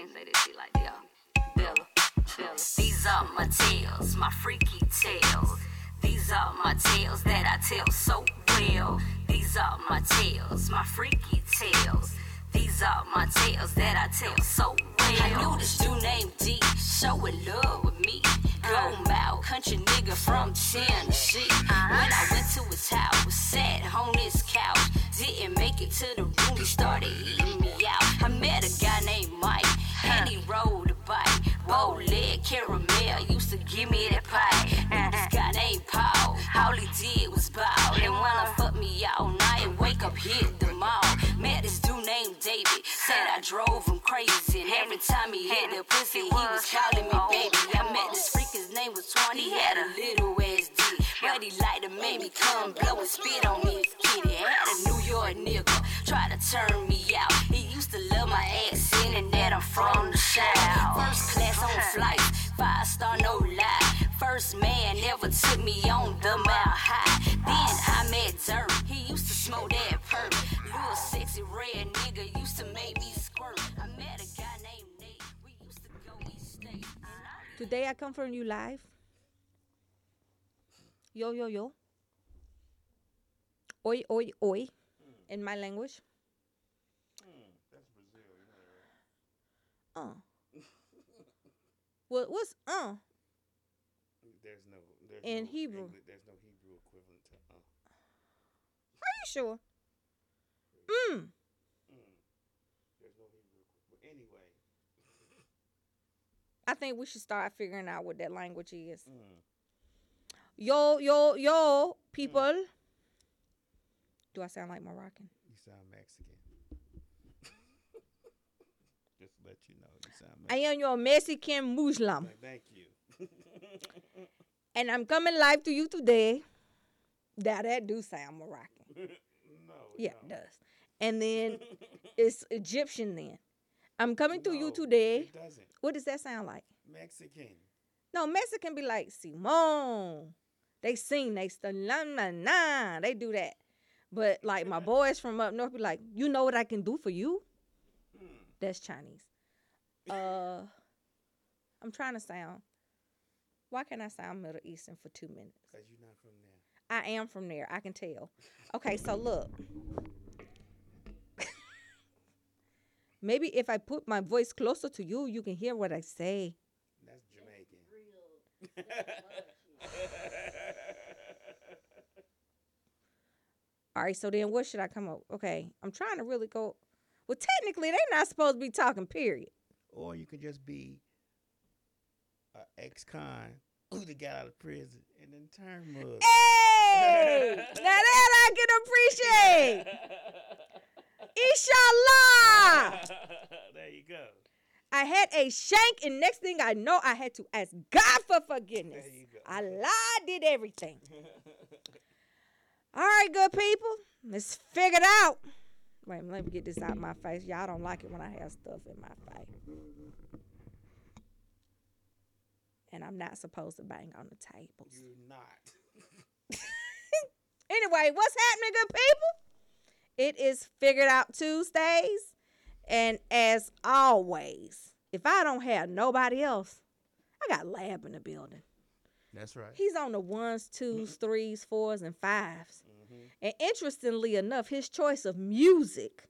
can't say this shit like. Bella, Bella. These are my tales, my freaky tales. These are my tales that I tell so well. These are my tales, my freaky tales. These are my tales that I tell so well. I knew this dude named D, so showing love with me. Uh-huh. Gold mouth, country nigga from Tennessee. Uh-huh. When I went to his house, was sat on his couch. Didn't make it to the room, he started eating me out. I met a guy named Mike, and he rode a bike. Bow leg caramel, used to give me that pie. Knew this guy named Paul, all he did was bow. And when I fucked me all night, wake up, hit the mall. Met this dude named David, said I drove him crazy. And every time he hit the pussy, he was calling me baby. I met this freak, his name was Twan, he had a little ass dick. But he liked to make me come blow and spit on me kitty. Had a New York nigga, try to turn me out. He used to love my accent and that I'm from the South. First class on flight, five star no lie. First man ever took me on the mile high. Then I met Dirt, he used to smoke that perp. Little sexy red nigga used to make me squirt. I met a guy named Nate, we used to go east state. Today I come from you live. Yo, yo, yo. Oi, oi, oi. In my language. That's Brazil, you know that, Uh. what, what's uh? There's no there's In no Hebrew. Engli- there's no Hebrew equivalent to uh. Are you sure? Mm. There's no Hebrew equivalent. But anyway, I think we should start figuring out what that language is. mm, Yo, yo, yo, people. Do I sound like Moroccan? you sound Mexican. Just to let you know, you sound I am your Mexican Muslim. Thank you. And I'm coming live to you today. That that do sound Moroccan. no. Yeah, no. it does. And then it's Egyptian then. I'm coming to you today. What does that sound like? Mexican. No, Mexican be like Simone. They sing, they st- la. They do that. But like my boys from up north be like, you know what I can do for you? Hmm. That's Chinese. Uh I'm trying to sound. Why can't I sound Middle Eastern for two minutes? Because you're not from there. I am from there. I can tell. Okay, so look. Maybe if I put my voice closer to you, you can hear what I say. That's Jamaican. All right, so then what should I come up? Okay, I'm trying to really go. Well, technically, they're not supposed to be talking, period. Or you can just be an ex-con who that got out of prison and then turn Muslim. Hey! now that I can appreciate. Inshallah! there you go. I had a shank, and next thing I know, I had to ask God for forgiveness. There you go. Allah did everything. All right, good people, let's figure it out. Wait, let me get this out of my face. Y'all don't like it when I have stuff in my face. And I'm not supposed to bang on the tables. You're not. Anyway, what's happening, good people? It is Figured Out Tuesdays. And as always, if I don't have nobody else, I got Lab in the building. That's right. He's on the ones, twos, threes, fours, and mm-hmm. 5s And interestingly enough, his choice of music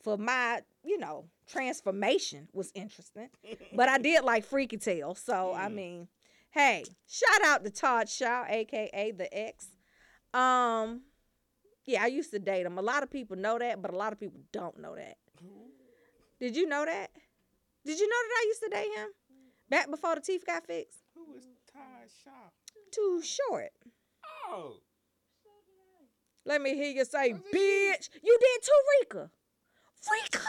for my, you know, transformation was interesting. but I did like Freaky Tale. So, I mean, hey, shout out to Todd Shaw, aka the X. Um, yeah, I used to date him. A lot of people know that, but a lot of people don't know that. Did you know that? Did you know that I used to date him back before the teeth got fixed? Who was Todd Shaw? Too short. Oh, Let me hear you say, bitch. You did too, Rika. Rika.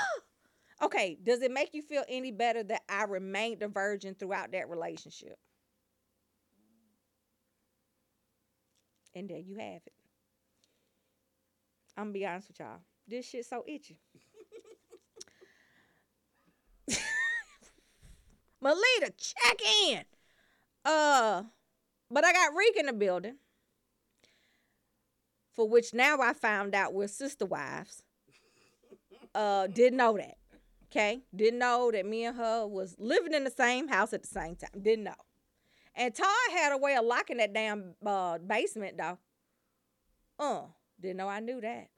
Okay, does it make you feel any better that I remained a virgin throughout that relationship? And there you have it. I'm gonna be honest with y'all. This shit so itchy. Melita, check in. Uh, but I got Reek in the building. For which now I found out we're sister wives. Uh, didn't know that. Okay, didn't know that me and her was living in the same house at the same time. Didn't know. And Todd had a way of locking that damn uh, basement though. Uh, didn't know I knew that.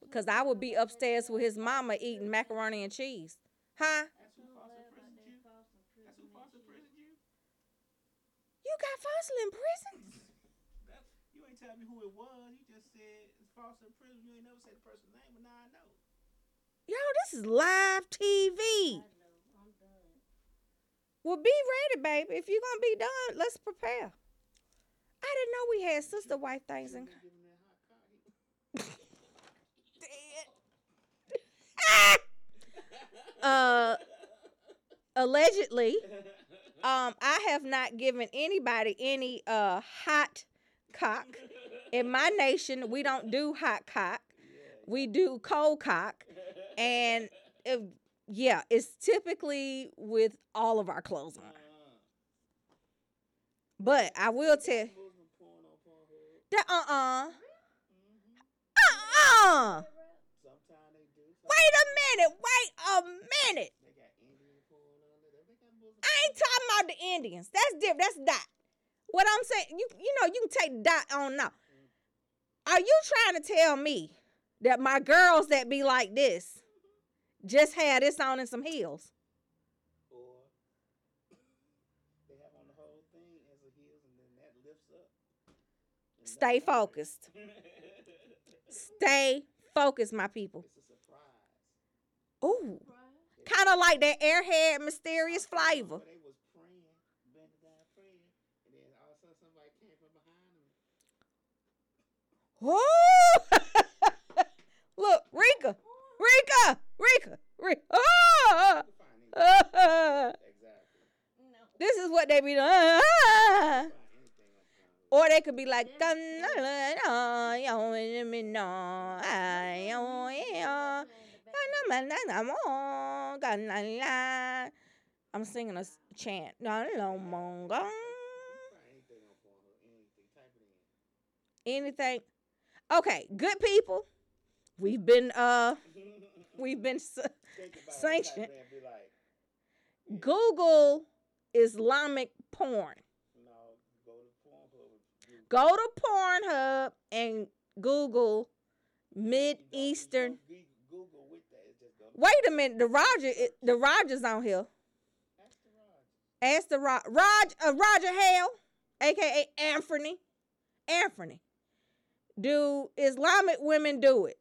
Because I would be upstairs with his mama eating macaroni and cheese. Huh? That's who Foster imprisoned you. That's who Foster imprisoned you. You got Fossil in prison? That, you ain't tell me who it was. You just said it's Foster in prison. You ain't never said the person's name, but now I know. Yo, this is live TV. Well, be ready, baby. If you're gonna be done, let's prepare. I didn't know we had sister wife things in. Give him that hot cock. uh, allegedly, um, I have not given anybody any uh hot cock. In my nation, we don't do hot cock. We do cold cock, and if, yeah, it's typically with all of our clothes on. But I will tell. Muslim porn on Pornhub. that Uh uh. Uh uh. They. Wait a minute. Wait a minute. They got Indian porn on there. They got Muslim. I ain't talking about the Indians. That's different. That's dot. What I'm saying, you you know, you can take dot on now. Are you trying to tell me that my girls that be like this just had this on and some heels? Or they have on the whole thing as a heels and then that lifts up. And Stay focused. Stay focused, my people. It's a surprise. Ooh. Kind of like that airhead mysterious flavor. But they was praying, bending down praying, and then all of a sudden somebody came from behind them. Woo! Look, Rika, Rika, Rika, Rika. You find anything. Exactly. This is what they be doing. Ah! Find anything on Pornhub. Or they could be like, I'm singing a chant. Anything Okay, good people. We've been uh we've been s- Think about it, Sanction. type it in, Be like, Google Islamic porn. no, go to Pornhub. Go to Pornhub and Google Mid Eastern. don't Goo- Google with that. It's just go. Wait a minute, the Roger, the Rogers on here. Ask the Raj. Ask the Ro- Rog, uh, Roger Hale, aka Anthony. Anthony. Do Islamic women do it?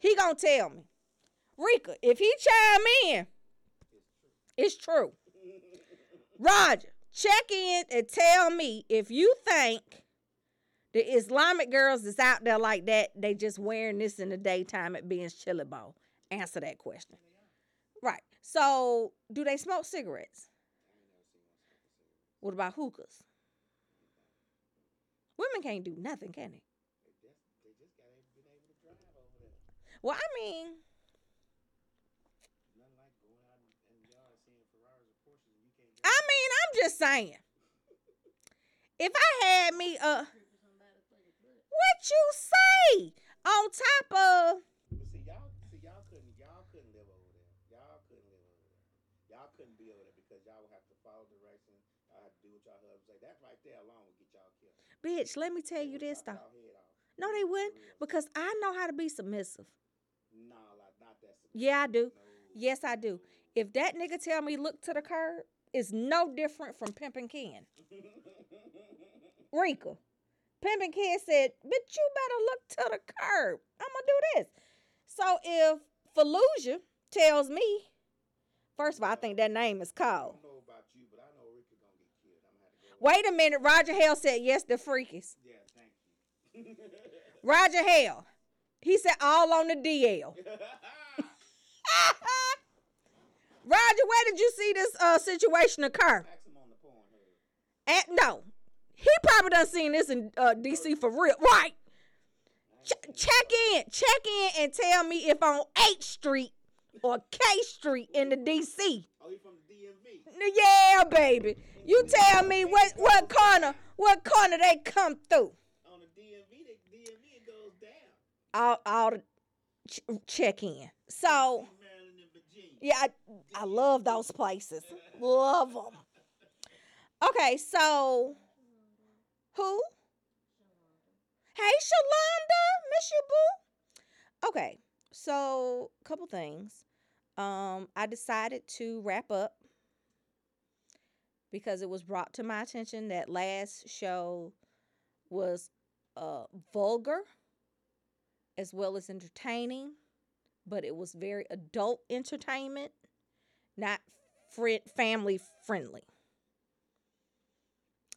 He gonna tell me. Rika, if he chime in, it's true. Roger, check in and tell me if you think the Islamic girls that's out there like that, they just wearing this in the daytime at being Chili Bowl. Answer that question. Right. So, do they smoke cigarettes? What about hookahs? Women can't do nothing, can they? They just, they just been able to drive over there. Well, I mean, Nothing like going out in, the yard seeing Ferraris or Porsches and you can't. I mean, I'm just saying. If I had me a what you say on top of But see y'all, see y'all couldn't, y'all couldn't live over there. Y'all couldn't live over there. Y'all couldn't be over there because y'all would have to follow directions. Y'all to do what y'all husband say. That right there alone would get y'all killed. Bitch, let me tell you this though. y'all head off. No, they wouldn't because I know how to be submissive. Nah, like, not that. Yeah, I do. Yes, I do. If that nigga tell me look to the curb, it's no different from pimping Ken. Rika. Pimpin' Ken said, bitch, you better look to the curb. I'm gonna do this. So if Fallujah tells me, first of all, I think that name is called. don't know about you, but I know Ricky gonna get killed. I'm gonna have to go. Wait a minute, Roger Hale said yes, the freakies. Yeah, thank you. Roger Hale. He said all on the DL. Roger, where did you see this uh, situation occur? Ask on the porn. At no, he probably done seen this in uh, DC for real, right? Ch- check in, check in, and tell me if on H Street or K Street in the DC. Oh, he from the DMV. Yeah, baby. You tell me what what corner what corner they come through. On the DMV, the DMV it goes down. All all ch- check in. So Maryland and Virginia. yeah, I, I love those places. Love them. Okay, so who? Hey, Shalonda, miss you, boo. Okay, so couple things. Um, I decided to wrap up because it was brought to my attention that last show was uh vulgar as well as entertaining, but it was very adult entertainment, not friend family friendly.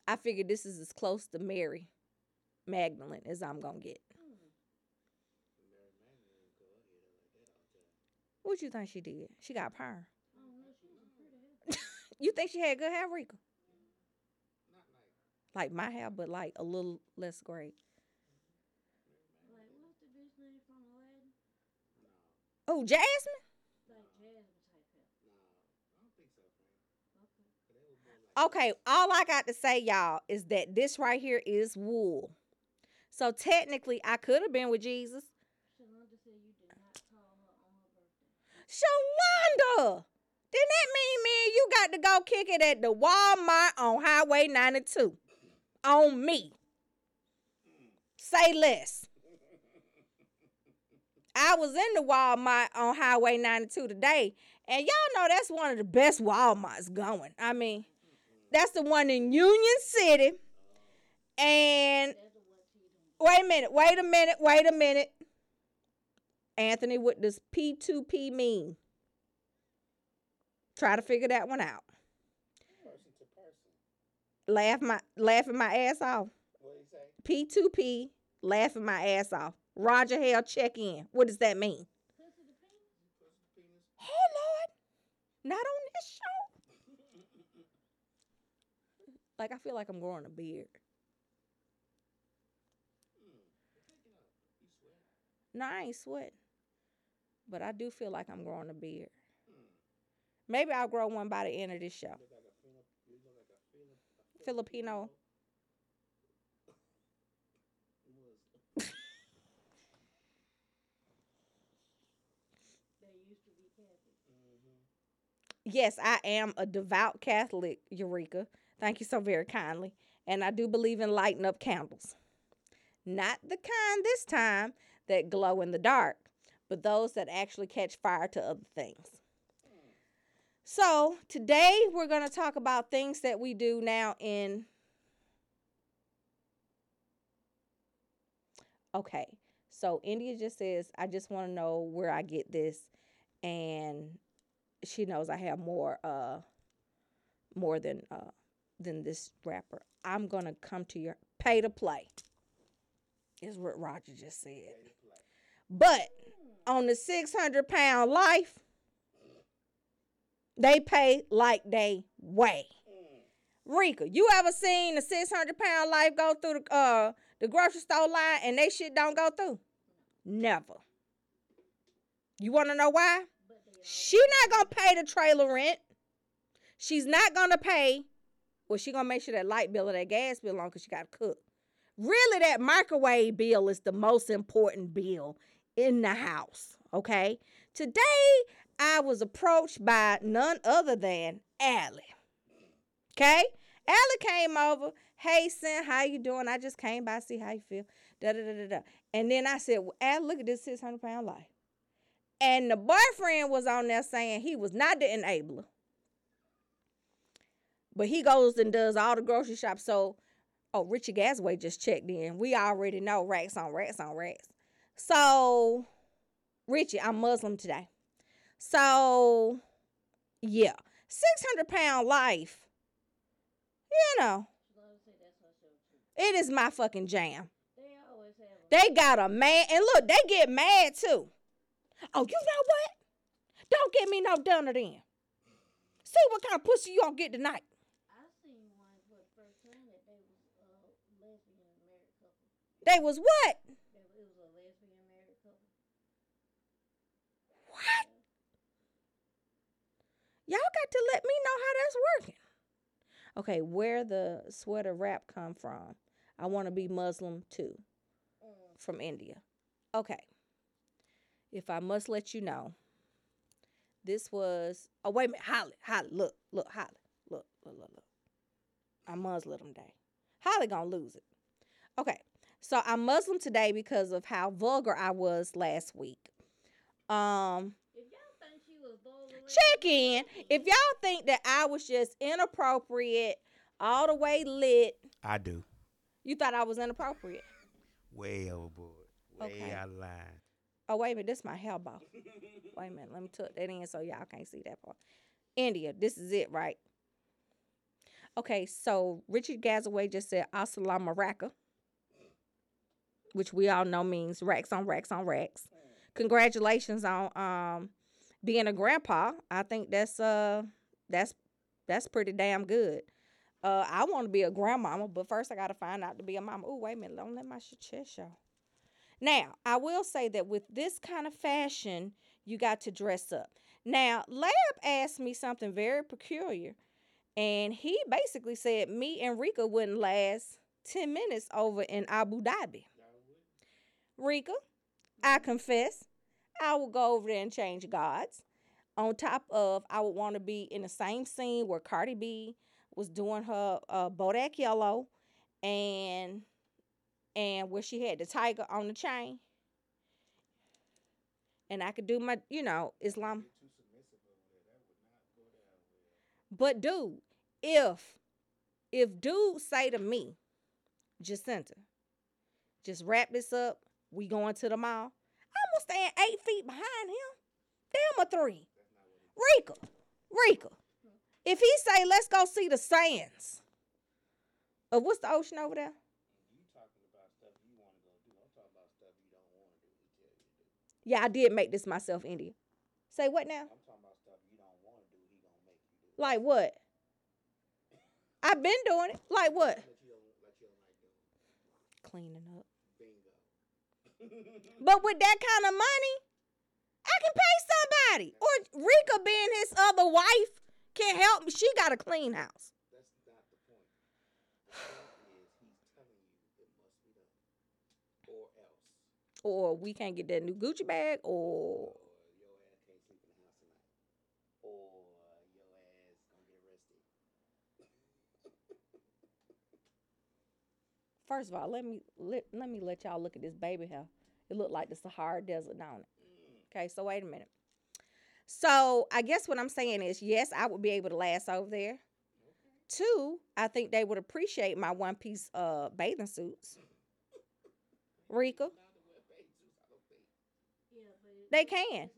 I figured this is as close to Mary Magdalene as I'm gonna get. What you think she did? She got perm. You think she had good hair, Rika? Like my hair, but like a little less great. Like, what's the bitch name from Aladdin? Oh, Jasmine? Like Jasmine type hair. Okay, all I got to say, y'all, is that this right here is wool. So technically, I could have been with Jesus. Shalonda said you did not call her on her birthday. Shalonda! Then that mean, man, you got to go kick it at the Walmart on Highway 92. On me. Say less. I was in the Walmart on Highway 92 today, and y'all know that's one of the best Walmarts going. I mean, that's the one in Union City. And wait a minute, wait a minute, wait a minute. Anthony, what does P2P mean? Try to figure that one out. Person person. Laugh my laughing my ass off. You say? P2P, laughing my ass off. Roger Hale, check in. What does that mean? Oh Lord, not on this show. Like I feel like I'm growing a beard. No, I ain't sweating. But I do feel like I'm growing a beard. Maybe I'll grow one by the end of this show. Filipino. Yes, I am a devout Catholic, Eureka. Thank you so very kindly. And I do believe in lighting up candles. Not the kind this time that glow in the dark, but those that actually catch fire to other things. So, today we're going to talk about things that we do now in. Okay, so India just says, I just want to know where I get this. And she knows I have more uh more than uh than this rapper. I'm gonna come to your pay to play. Is what Roger just said. But on the six hundred pound life, they pay like they weigh. Rika, you ever seen a six hundred pound life go through the uh the grocery store line and they shit don't go through? Never. You wanna know why? She not gonna pay the trailer rent. She's not gonna pay. Well, she gonna make sure that light bill or that gas bill on because she gotta cook. Really, that microwave bill is the most important bill in the house. Okay. Today, I was approached by none other than Allie. Okay. Allie came over. Hey, Sin, how you doing? I just came by to see how you feel. Da da da da da. And then I said, well, Allie, look at this 600 pound life. And the boyfriend was on there saying he was not the enabler. But he goes and does all the grocery shops. So, oh, Richie Gazaway just checked in. We already know racks on racks on racks. So, Richie, I'm Muslim today. So, yeah, 600 pound life. You know, Shalonda said that's her show too. it is my fucking jam. They always have a They got a man, and look, they get mad too. Oh, you know what? Don't get me no dinner then. See what kind of pussy you gonna get tonight. They was one for the first time that they was a lesbian married couple. They was what? They, it was a lesbian married couple. What? Y'all got to let me know how that's working. Okay, where the sweater wrap come from? I want to be Muslim too. Mm. From India. Okay. if I must let you know, this was. Oh wait a minute, Holly, Holly, look, look, Holly, look, look, look, look. I Muslim today. Holly gonna lose it. Okay, so I'm Muslim today because of how vulgar I was last week. Um, If y'all think she was vulgar, check in. If y'all think that I was just inappropriate, all the way lit, I do. you thought I was inappropriate. Way overboard. Way Okay. out of line. Oh, wait a minute. This is my hair bow. Wait a minute. Let me tuck that in so y'all can't see that part. India, this is it, right? Okay, so Richard Gazaway just said Assalamu Raka, which we all know means racks on racks on racks. Congratulations on um being a grandpa. I think that's uh that's that's pretty damn good. Uh, I want to be a grandmama, but first I gotta find out to be a mama. Oh, wait a minute, don't let my sh- chest show. Now, I will say that with this kind of fashion, you got to dress up. Now, Lab asked me something very peculiar, and he basically said me and Rika wouldn't last 10 minutes over in Abu Dhabi. Rika, I confess, I would go over there and change gods. On top of, I would want to be in the same scene where Cardi B was doing her uh, Bodak Yellow and and where she had the tiger on the chain. And I could do my, you know, Islam. But dude, if if dude say to me, Jacinta, just wrap this up, we going to the mall. I'm gonna stand eight feet behind him. Damn a three. Rika, Rika. If he say let's go see the sands of what's the ocean over there? Yeah, I did make this myself, India. Say what now? Like what? I've been doing it. Like what? That you don't, that you don't like doing. Cleaning up. Bingo. But with that kind of money, I can pay somebody. Or Rika being his other wife can help me. She got a clean house. That's not the point. The point is he's telling you it must be done, or else, Or we can't get that new Gucci bag. Or or your ass can't sleep in the house tonight, or your ass gonna get arrested. First of all, let me let, let me let y'all look at this baby hair. It looked like the Sahara Desert, don't it? Okay, so wait a minute. So I guess what I'm saying is, yes, I would be able to last over there. Two, I think they would appreciate my one piece uh bathing suits. Rika, they can.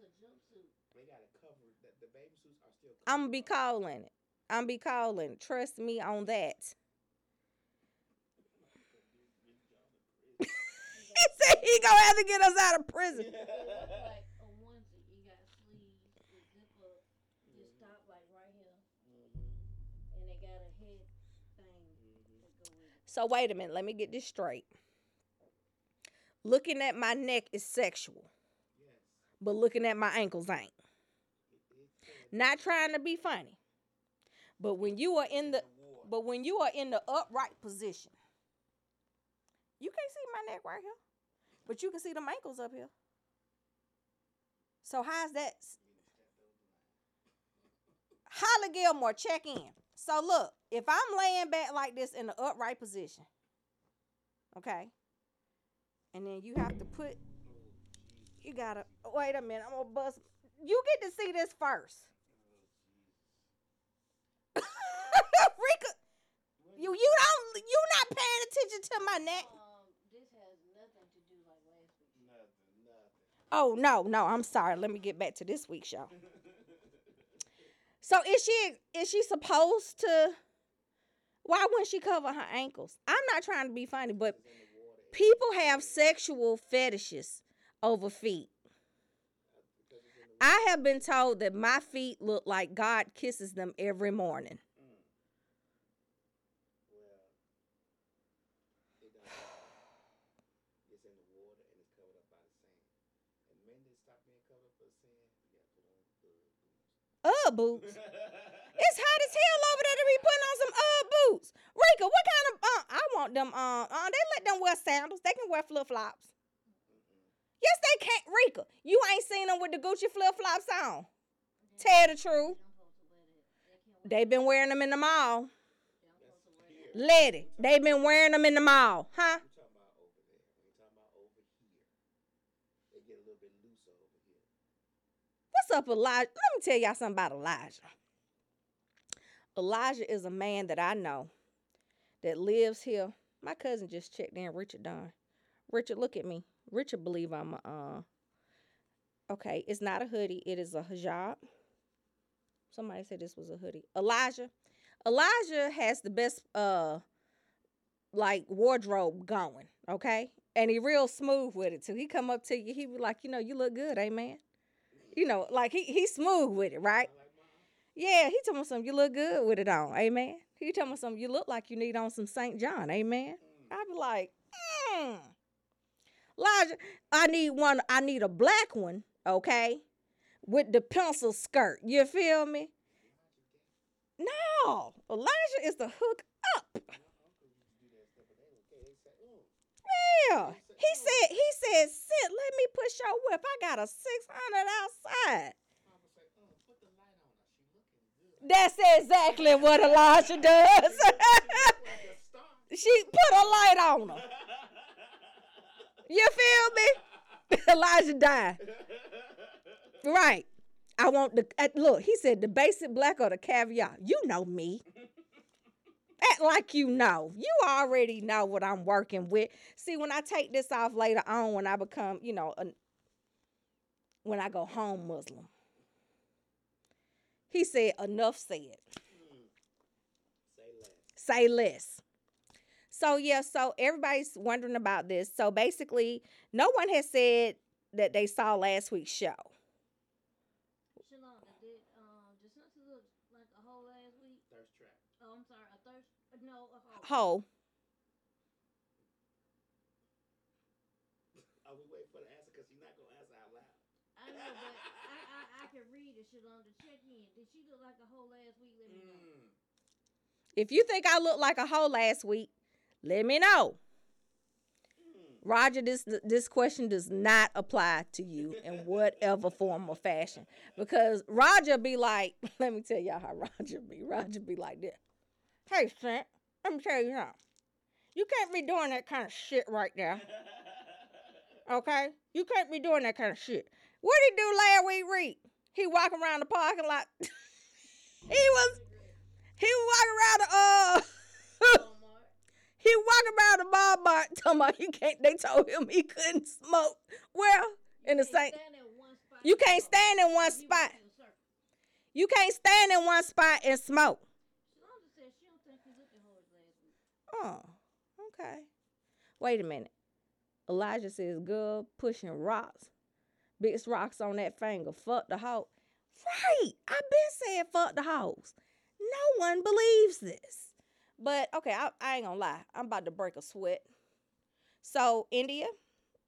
I'm gonna be calling it. I'm be calling. Trust me on that. he said he gonna have to get us out of prison. like a onesie. You got sleeves, the zip up, this top like right here, Mhm, and they got a head thing mhm. that go with it. So wait a minute, let me get this straight. Looking at my neck is sexual, Yes. but looking at my ankles ain't. Not trying to be funny. But when you are in the but when you are in the upright position, you can't see my neck right here. But you can see them ankles up here. So how's that? Holly Gilmore, check in. So look, if I'm laying back like this in the upright position, okay, and then you have to put, you gotta wait a minute. I'm gonna bust. You get to see this first. Rika, you you don't you not paying attention to my neck. Um, this has nothing to do like last week. Nothing, nothing. Oh no, no, I'm sorry. Let me get back to this week's show. So is she is she supposed to why wouldn't she cover her ankles? I'm not trying to be funny, but people have sexual fetishes over feet. I have been told that my feet look like God kisses them every morning. Well, it don't. It's in the water and it's covered up by the sand. And when they stop being covered up by the sand, you gotta put on the Ugg boots. It's hot as hell over there to be putting on some Ugg boots. Rika, what kind of uh, I want them uh, uh they let them wear sandals. They can wear flip flops. Yes, they can't. Rika, you ain't seen them with the Gucci flip flops on. Tell the truth. They don't supposed to wear that. They can't wear They been wearing them in the mall. they don't supposed to wear that. Let it. They been wearing them in the mall, huh? You talking about over there. When you talking about over here, they get a little bit looser over here. What's up, Elijah? Let me tell y'all something about Elijah. Elijah is a man that I know that lives here. My cousin just checked in, Richard Dunn. Richard, look at me. Richard believe I'm a uh okay, it's not a hoodie, it is a hijab. Somebody said this was a hoodie. Elijah. Elijah has the best uh like wardrobe going, okay? And he real smooth with it too. He come up to you, he be like, you know, you look good, amen. You know, like he he smooth with it, right? Yeah, he told me something. You look good with it on, amen. He told me something. You look like you need on some St. John, amen. I be like, mm. Elijah, I need one. I need a black one, okay, with the pencil skirt. You feel me? No, Elijah is the hook up. Yeah, he said. He said, "Sit, let me push your whip. I got a six hundred outside." That's exactly what Elijah does. she put a light on her. You feel me? Elijah died. Right. I want the uh, look. He said the basic black or the caviar. You know me. Act like you know. You already know what I'm working with. See, when I take this off later on, when I become, you know, when I go home Muslim, he said, enough said. Say less. Say less. So, yeah, so everybody's wondering about this. So, basically, no one has said that they saw last week's show. Shalonda, did um Jacinta look like a whole last week? Thirst trap. Oh, I'm sorry, a thirst. No, a whole. Are we waiting for the answer? Because you're not going to answer out loud. I know, but I, I I can read it. Shalonda, check in. Did she look like a whole last week? Let me know. Mm. If you think I look like a hoe last week, let me know. Roger, this this question does not apply to you in whatever form or fashion. Because Roger be like, let me tell y'all how Roger be. Roger be like this. Hey, Trent, let me tell you something. You can't be doing that kind of shit right now. Okay? You can't be doing that kind of shit. What did he do last week, Reed? He walk around the parking lot. he was he walk around the uh he walk around the Walmart talking about he can't they told him he couldn't smoke. Well, in the same stand in one spot you can't stand in one spot. in a circle. You can't stand in one spot and smoke. Shalonda said she don't think he looked at hers last week. Oh, okay. Wait a minute. Elijah says, girl pushing rocks. Biggest rocks on that finger. Fuck the hoe. Right. I've been saying fuck the hoes. No one believes this. But okay, I, I ain't gonna lie. I'm about to break a sweat. So, India,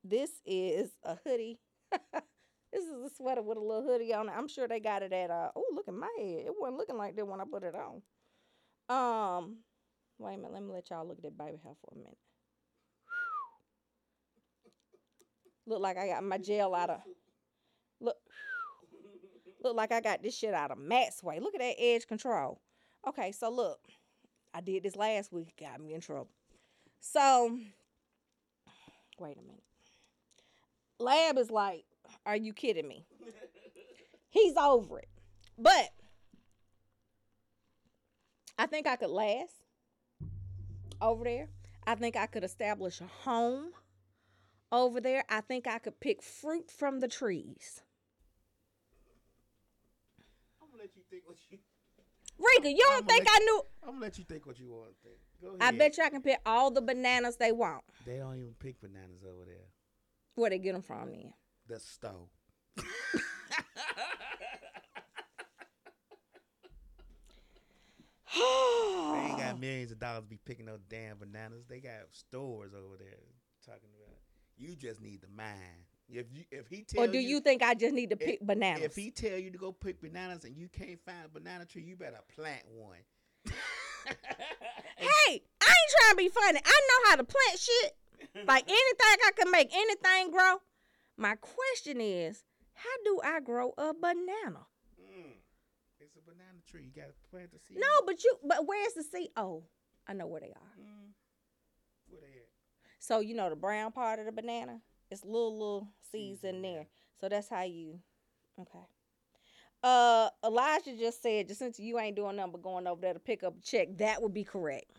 this is a hoodie. this is a sweater with a little hoodie on it. I'm sure they got it at uh oh look at my head. It wasn't looking like that when I put it on. Um Wait a minute, let me let y'all look at that baby hair for a minute. Look like I got my gel out of look look like I got this shit out of Matt's way. Look at that edge control. Okay, so look, I did this last week, got me in trouble. So wait a minute. Lab is like, are you kidding me? He's over it. But I think I could last over there. I think I could establish a home over there. I think I could pick fruit from the trees. I'm to let you think what you... Rika, you don't think I knew? I'm to let you think what you want to think. Go ahead. I bet you I can pick all the bananas they want. They don't even pick bananas over there. Where they get them from then? The stove. They ain't got millions of dollars to be picking those damn bananas. They got stores over there talking about. You just need the mind. If you if he tell or do you think I just need to if- pick bananas? If he tell you to go pick bananas and you can't find a banana tree, you better plant one. hey, I ain't trying to be funny. I know how to plant shit. Like anything I can make anything grow. My question is, how do I grow a banana? It's a banana tree. You gotta plant the seed. No, but you but where's the seed? Oh, I know where they are. Mm. Where they at? So you know the brown part of the banana? It's little little seeds in there. So that's how you okay. Uh Elijah just said, just since you ain't doing nothing but going over there to pick up a check, that would be correct.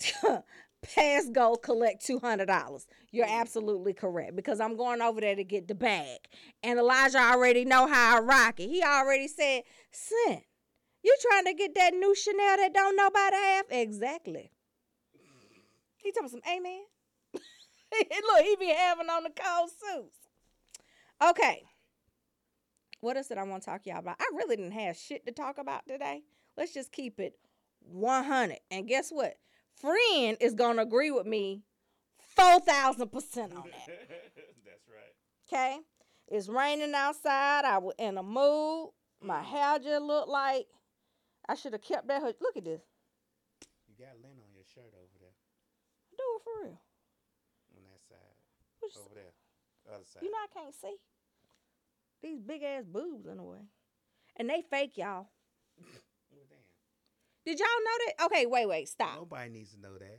Pass go collect two hundred dollars. You're mm. absolutely correct because I'm going over there to get the bag, and Elijah already know how I rock it. He already said, "Son, you trying to get that new Chanel that don't nobody have?" Exactly. He told me some amen. Look, he be having on the cold suits. Okay. What else did I want to talk to y'all about? I really didn't have shit to talk about today. Let's just keep it 100. And guess what? Friend is to agree with me 4,000% on that. That's right. Okay? It's raining outside. I was in a mood. My mm-hmm. hair just looked like I should have kept that. Hood. Look at this. You got lint on your shirt over there Do it for real. on that side. What you Over there. Other side. You know I can't see. These big ass boobs in the way. And they fake, y'all. Did y'all know that? Okay, wait, wait, stop. Nobody needs to know that.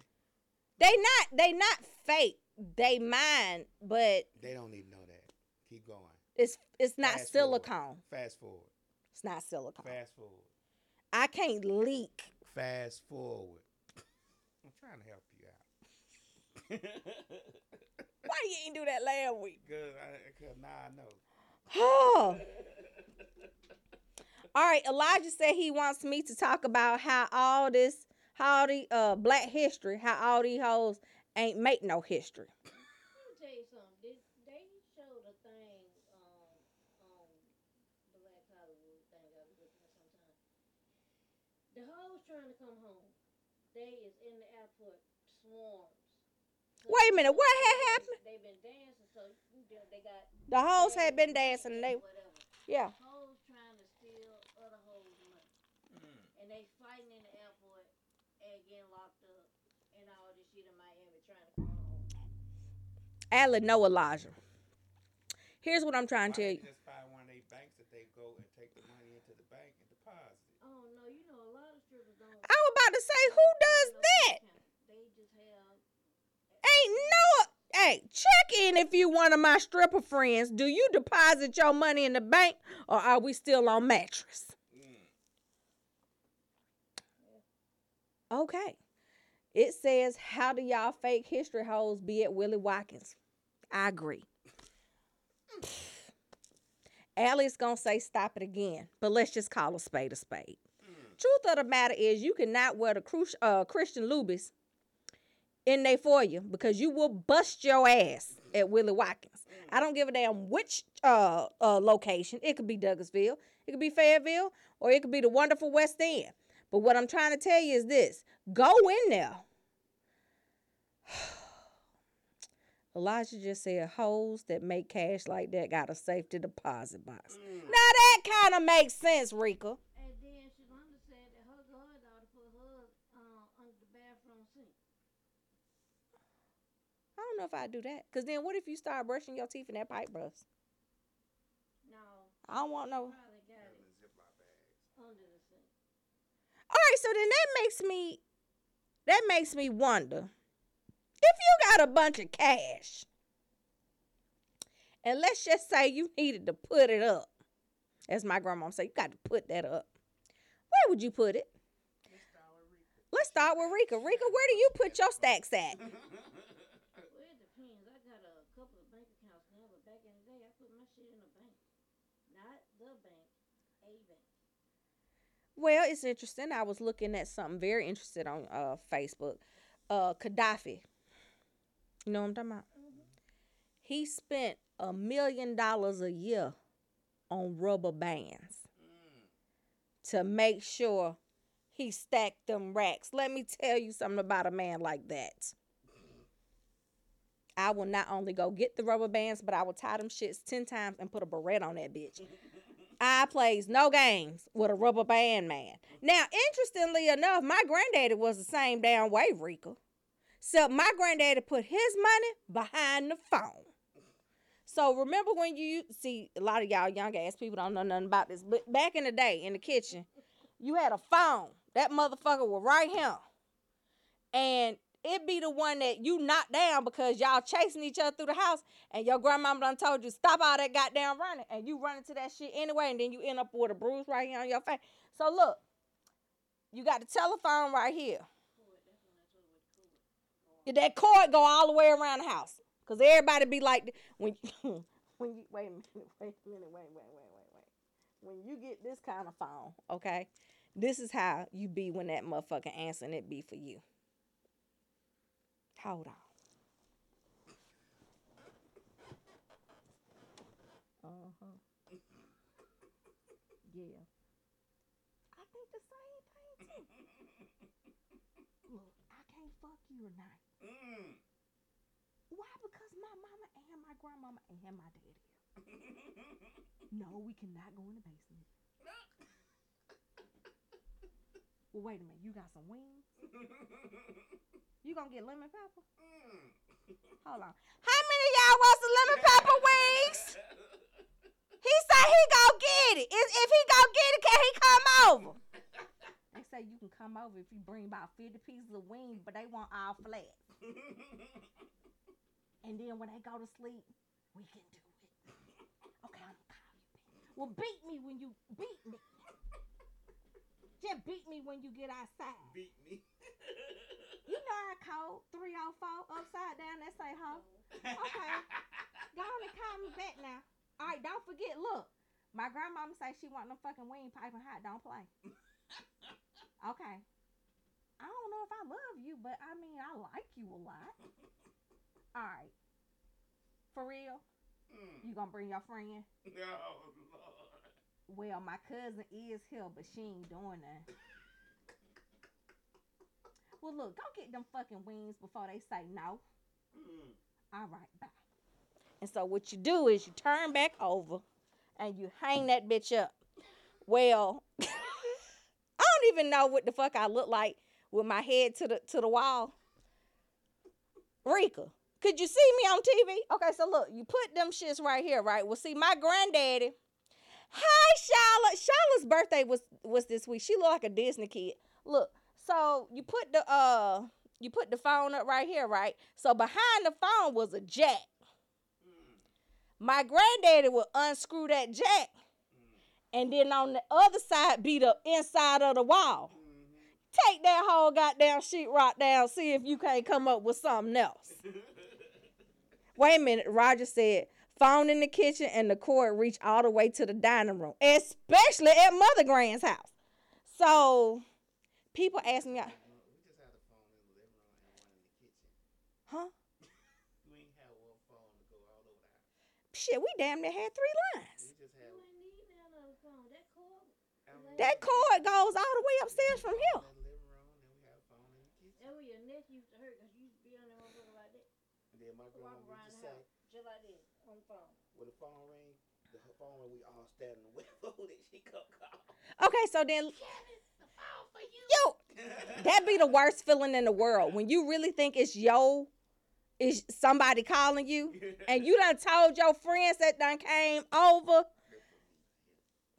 They not they not fake. They mine, but They don't need to know that. Keep going. it's it's not Fast forward. silicone. Fast forward. It's not silicone. Fast forward. I can't leak. Fast forward. I'm trying to help you out. Why you ain't do that last week? Good. Cause now I know. Oh. All right, Elijah said he wants me to talk about how all this, how the uh black history, how all these hoes ain't make no history. Let me tell you something. They, they showed a thing um, on Black Hollywood thing I was looking at sometime. The hoes trying to come home. They is in the airport swarms. So Wait a minute, what had happened? They've been dancing, so they got The hoes had been dancing and they, whatever. yeah. Hoes trying to steal other hoes' money, and they fighting in the airport and getting locked up and all this shit in Miami trying to come home. Allen, no Elijah. Here's what I'm trying to tell you. just find one of they banks that they go and take the money into the bank and deposit. Oh no, you know a lot of strippers don't. I was about to say, who does no that? They just have. Ain't no. Hey, check in if you one of my stripper friends. Do you deposit your money in the bank or are we still on mattress? Mm. Okay. It says, How do y'all fake history hoes be at Willie Watkins? I agree. Allie's gonna say stop it again, but let's just call a spade a spade. Truth of the matter is, you cannot wear the cru- uh, Christian Lubies in there for you because you will bust your ass at Willie Watkins. I don't give a damn which uh, uh, location. It could be Douglasville, it could be Fayetteville, or it could be the wonderful West End. But what I'm trying to tell you is this go in there. Elijah just said hoes that make cash like that got a safety deposit box. Now that kind of makes sense, Rika. And then Shalonda said that her goddaughter put her uh, under the bathroom sink. I don't know if I'd do that. Cause then what if you start brushing your teeth in that pipe brush? No, I don't want no. probably got it under the sink. All right, so then that makes me that makes me wonder if you got a bunch of cash, and let's just say you needed to put it up, as my grandma say, you got to put that up. Where would you put it? Let's start with Rika. Rika, where do you put your stacks at? Well, it depends. I got a couple of bank accounts now, but back in the day, I put my shit in a bank. Not the bank, a bank. Well, it's interesting. I was looking at something very interesting on uh, Facebook. Uh, Gaddafi. You know what I'm talking about? He spent a million dollars a year on rubber bands to make sure he stacked them racks. Let me tell you something about a man like that. I will not only go get the rubber bands, but I will tie them shits 10 times and put a beret on that bitch. I plays no games with a rubber band man. Now, interestingly enough, my granddaddy was the same damn way, Rika. So my granddaddy put his money behind the phone. So remember when you see a lot of y'all young ass people don't know nothing about this, but back in the day in the kitchen, you had a phone. That motherfucker was right here. And it be the one that you knock down because y'all chasing each other through the house and your grandmama done told you stop all that goddamn running and you run into that shit anyway and then you end up with a bruise right here on your face. So look, you got the telephone right here. Did that cord go all the way around the house. Cause everybody be like when when you wait a minute, wait a minute, wait, wait, wait, wait, wait. When you get this kind of phone, okay, this is how you be when that motherfucker answering it be for you. Hold on. Uh huh. Yeah. I think the same thing too. Look, I can't fuck you tonight. Mm. Why? Because my mama and my grandmama and my daddy. No, we cannot go in the basement. Well, wait a minute. You got some wings? You gonna get lemon pepper? Mm. Hold on. How many y'all want some lemon pepper wings? He said he gonna get it. If if he gonna get it, can he come over? Say you can come over if you bring about 50 pieces of wings, but they want all flat. And then when they go to sleep, we can do it. Okay, I'm gonna call you. back. Well, beat me when you beat me. Just beat me when you get outside. Beat me. You know I code 304 upside down. That say hoe. Okay. Go on and call me back now. All right, don't forget. Look, my grandmama say she want them fucking wing piping hot. Don't play. Okay. I don't know if I love you, but I mean I like you a lot. All right. For real, Mm. you gonna bring your friend? No, Lord. Well, my cousin is here, but she ain't doing that. Well, look, go get them fucking wings before they say no. Mm. All right, bye. And so what you do is you turn back over and you hang that bitch up. Well, I don't even know what the fuck I look like with my head to the to the wall. Rika, could you see me on TV? Okay, so look, you put them shits right here, right? Well, see, my granddaddy. Hi, Charlotte. Charlotte's birthday was was this week. She looked like a Disney kid. Look, so you put the uh you put the phone up right here, right? So behind the phone was a jack. My granddaddy would unscrew that jack, and then on the other side be the inside of the wall. Take that whole goddamn sheetrock down, see if you can't come up with something else. Wait a minute, Roger said, phone in the kitchen and the cord reached all the way to the dining room, especially at Mother Grand's house. So people ask me, No, we just had a phone in the living room and one in the kitchen. huh? We ain't had one phone to go all over. Shit, we damn near had three lines. We just had You ain't need that other phone. That cord. I mean, That cord goes all the way upstairs from here. in the living room, then we had a phone in the kitchen. That where your neck to hurt because you used to be on that motherfucker like that. And then my grandma used to say. Just like this. On the phone. when the phone ring, the phone when we all stand in the window, that she come call. Okay, so then, yo, that be the worst feeling in the world when you really think it's yo, is somebody calling you, and you done told your friends that done came over.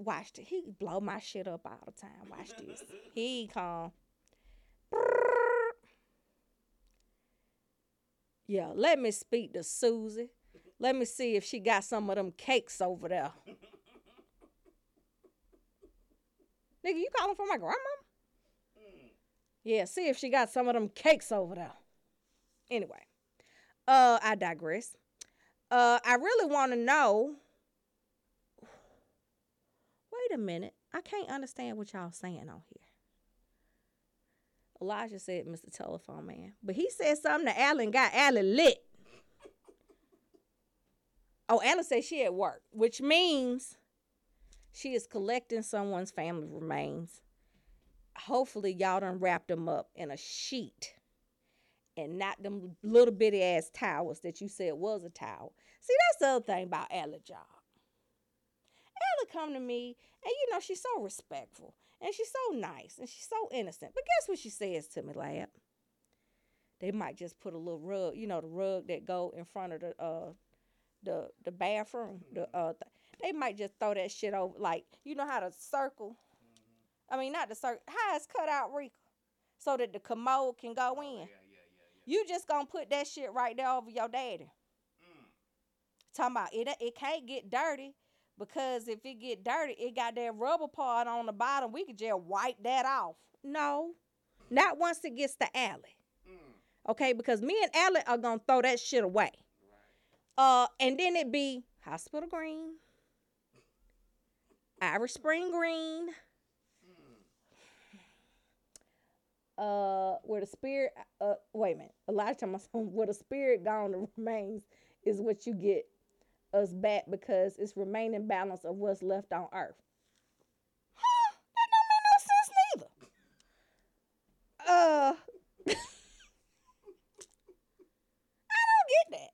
Watch this. He blow my shit up all the time. Watch this. He come. Yeah, let me speak to Susie. Let me see if she got some of them cakes over there. Nigga, you calling for my grandma? Yeah, see if she got some of them cakes over there. Anyway, uh, I digress. Uh, I really want to know. Wait a minute. I can't understand what y'all saying on here. Elijah said Mr. Telephone Man. But he said something to Alan got Alan lit. Oh, Alan said she at work, which means she is collecting someone's family remains. Hopefully, y'all done wrapped them up in a sheet and not them little bitty ass towels that you said was a towel. See, that's the other thing about Ella job. Come to me, and you know she's so respectful, and she's so nice, and she's so innocent. But guess what she says to me, lab? They might just put a little rug, you know, the rug that go in front of the uh the the bathroom. The uh, th- they might just throw that shit over. Like you know how to circle. I mean, not the circle. How it's cut out, Rika, so that the commode can go in. Yeah, yeah, yeah, yeah. You just gonna put that shit right there over your daddy. Mm. Talking about it, it can't get dirty because if it get dirty, it got that rubber part on the bottom. We could just wipe that off. No, not once it gets to alley. Mm. Okay, because me and Alec are gonna throw that shit away. Uh, and then it be hospital green, Irish Spring green. Uh, where the spirit, uh, wait a minute. A lot of times, where the spirit gone, remains is what you get us back because it's remaining balance of what's left on earth. Huh? That don't make no sense neither. Uh, I don't get that.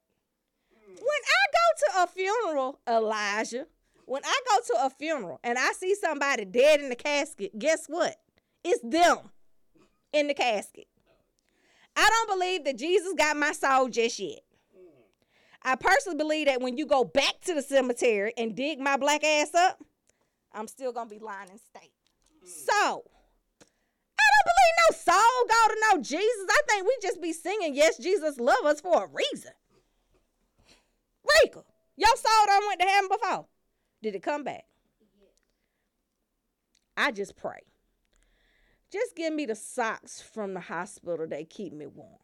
When I go to a funeral, Elijah, when I go to a funeral and I see somebody dead in the casket, guess what? It's them in the casket. I don't believe that Jesus got my soul just yet. I personally believe that when you go back to the cemetery and dig my black ass up, I'm still gonna be lying in state. So, I don't believe no soul go to no Jesus. I think we just be singing, yes, Jesus love us for a reason. Rika, your soul done went to heaven before. Did it come back? I just pray. Just give me the socks from the hospital that keep me warm.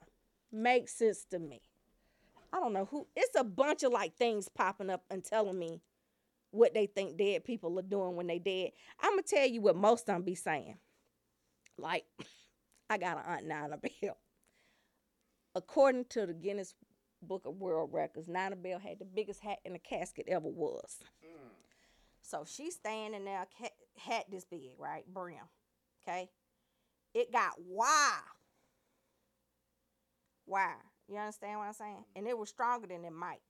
Makes sense to me. I don't know who. It's a bunch of like things popping up and telling me what they think dead people are doing when they dead. I'm gonna tell you what most of them be saying. Like, I got an aunt Nana Bell. According to the Guinness Book of World Records, Nana Bell had the biggest hat in the casket ever was. Mm. So she's standing there, hat this big, right? Brim. Okay. It got wide. Wide. You understand what I'm saying? And it was stronger than it might.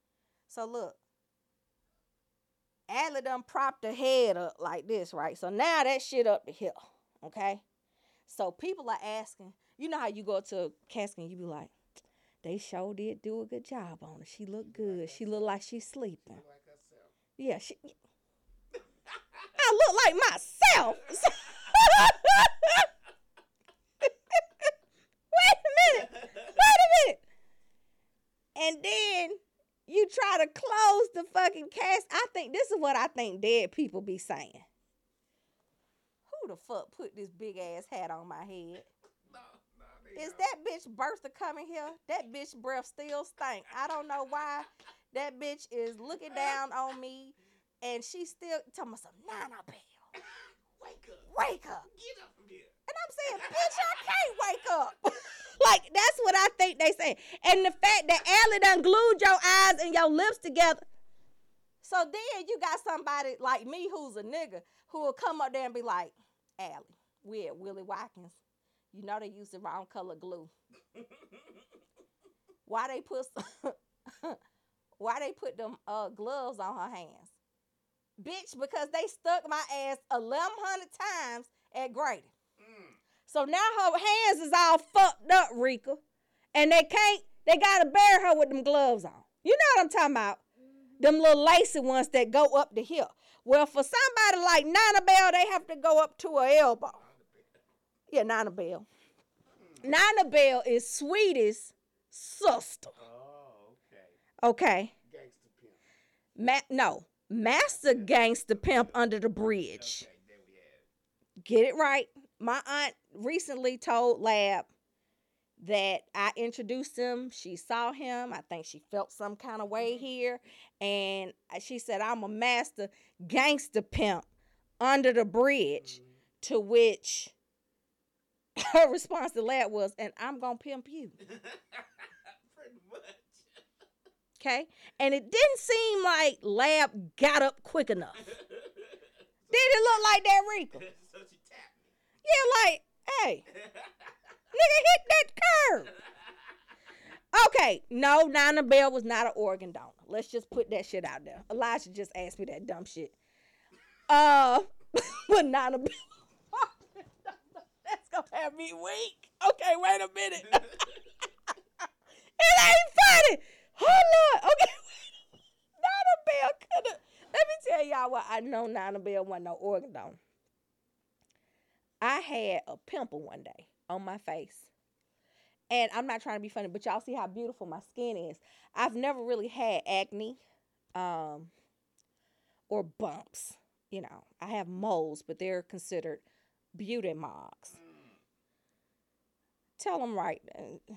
So look. Adley done propped her head up like this, right? So now that shit up the hill. Okay. So people are asking, you know how you go to a casket and you be like, they sure did do a good job on her. She look good. She look like she's sleeping. Like herself. Yeah, she. I look like myself. Wait a minute. Wait a minute. And then you try to close the fucking cast. I think this is what I think dead people be saying. Who the fuck put this big ass hat on my head? No, no, Is that bitch Bertha coming here? That bitch breath still stink. I don't know why. That bitch is looking down on me, and she still telling me some Nana Bell, Wake up. wake up. Get up. And I'm saying, bitch, I can't wake up. like that's what I think they say. And the fact that Allie done glued your eyes and your lips together. So then you got somebody like me who's a nigga who will come up there and be like, Allie, we at Willie Watkins. You know they use the wrong color glue. Why they put some- why they put them uh, gloves on her hands? Bitch, because they stuck my ass 1100 times at Grady. So now her hands is all fucked up, Rika. And they can't, they gotta bear her with them gloves on. You know what I'm talking about? Them little lacy ones that go up the hill. Well, for somebody like Nana Bell, they have to go up to her elbow. Yeah, Nana Bell. Nana Bell is sweetest sister. Oh, okay. Okay. Gangster pimp. Ma- no. Master gangster pimp under the bridge. Okay, there we have it. Get it right. My aunt recently told Lab that I introduced him. She saw him. I think she felt some kind of way mm-hmm. here. And she said, I'm a master gangster pimp under the bridge. Mm-hmm. To which her response to Lab was, and I'm going to pimp you. Pretty much. Okay. And it didn't seem like Lab got up quick enough. Did it look like that, Rika? so she tapped me. Yeah, like, hey, nigga hit that curve. Okay, no, Nana Bell was not an organ donor. Let's just put that shit out there. Elijah just asked me that dumb shit. Uh, but Nana Bell. That's gonna have me weak. Okay, wait a minute. it ain't funny. Hold on. Okay. No, Bell could have. Let me tell y'all what I know Nana Bell wasn't no organ donor. I had a pimple one day on my face. And I'm not trying to be funny, but y'all see how beautiful my skin is. I've never really had acne um, or bumps. You know, I have moles, but they're considered beauty marks. Tell them right. uh,